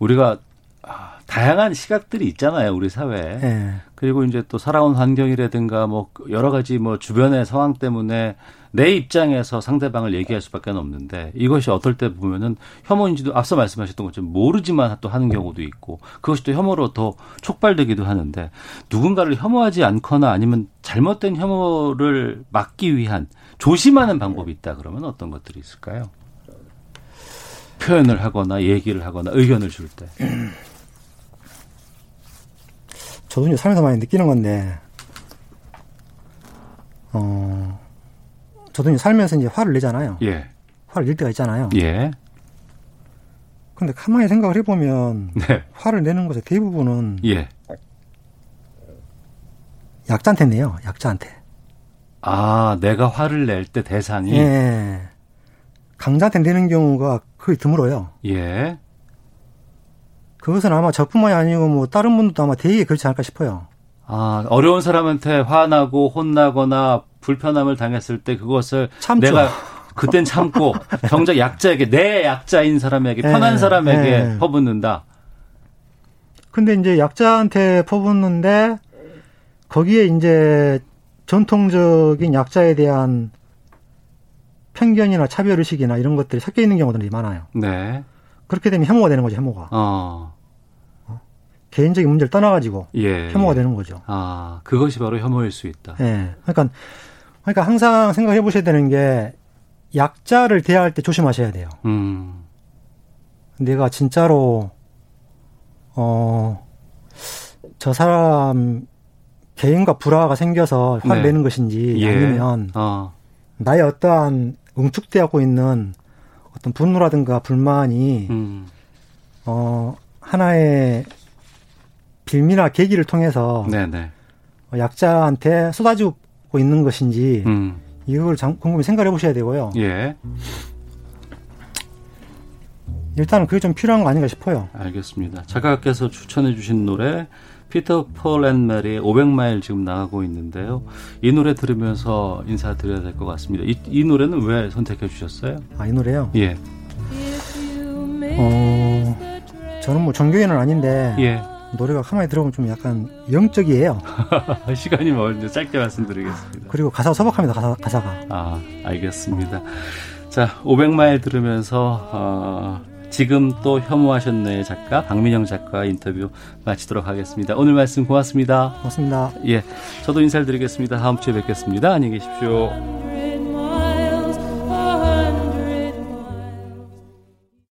우리가 아, 다양한 시각들이 있잖아요, 우리 사회에. 예. 그리고 이제 또 살아온 환경이라든가 뭐 여러 가지 뭐 주변의 상황 때문에 내 입장에서 상대방을 얘기할 수밖에 없는데 이것이 어떨 때 보면은 혐오인지도 앞서 말씀하셨던 것처럼 모르지만 또 하는 경우도 있고 그것이 또 혐오로 더 촉발되기도 하는데 누군가를 혐오하지 않거나 아니면 잘못된 혐오를 막기 위한 조심하는 방법이 있다 그러면 어떤 것들이 있을까요? 표현을 하거나 얘기를 하거나 의견을 줄 때. 저도 이제 살면서 많이 느끼는 건데, 어, 저도 이제 살면서 이제 화를 내잖아요. 예. 화를 낼 때가 있잖아요. 예. 근데 가만히 생각을 해보면, 네. 화를 내는 것의 대부분은 예. 약자한테 내요, 약자한테. 아, 내가 화를 낼 때 대상이 예. 강자한테 내는 경우가 거의 드물어요. 예. 그것은 아마 저뿐만이 아니고 뭐 다른 분들도 아마 되게 그렇지 않을까 싶어요. 아, 어려운 사람한테 화나고 혼나거나 불편함을 당했을 때 그것을 참죠. 내가 그땐 참고 정작 약자에게 내 약자인 사람에게 예, 편한 사람에게 예. 퍼붓는다. 근데 이제 약자한테 퍼붓는데 거기에 이제 전통적인 약자에 대한 편견이나 차별 의식이나 이런 것들이 섞여 있는 경우들이 많아요. 네. 그렇게 되면 혐오가 되는 거죠, 혐오가. 어. 개인적인 문제를 떠나가지고 예. 혐오가 예. 되는 거죠. 아, 그것이 바로 혐오일 수 있다. 예. 그러니까, 그러니까 항상 생각해 보셔야 되는 게 약자를 대할 때 조심하셔야 돼요. 음. 내가 진짜로 어, 저 사람 개인과 불화가 생겨서 화를 네. 내는 것인지 예. 아니면 어. 나의 어떠한 응축되고 있는 어떤 분노라든가 불만이 음. 어, 하나의 빌미나 계기를 통해서 네네. 어, 약자한테 쏟아지고 있는 것인지 음. 이걸 장- 곰곰이 생각해 보셔야 되고요. 예. 일단은 그게 좀 필요한 거 아닌가 싶어요. 알겠습니다. 작가께서 추천해 주신 노래 피터 폴앤 메리의 500마일 지금 나가고 있는데요. 이 노래 들으면서 인사드려야 될 것 같습니다. 이, 이 노래는 왜 선택해 주셨어요? 아, 이 노래요? 예. 어, 저는 뭐 종교인은 아닌데 예. 노래가 가만히 들어보면 좀 약간 영적이에요. 시간이 멀는데 짧게 말씀드리겠습니다. 그리고 가사가 소박합니다. 가사, 가사가. 아, 알겠습니다. 자, 500마일 들으면서 어, 지금 또 혐오하셨네 작가 박민영 작가 인터뷰 마치도록 하겠습니다. 오늘 말씀 고맙습니다. 고맙습니다. 예, 저도 인사를 드리겠습니다. 다음 주에 뵙겠습니다. 안녕히 계십시오.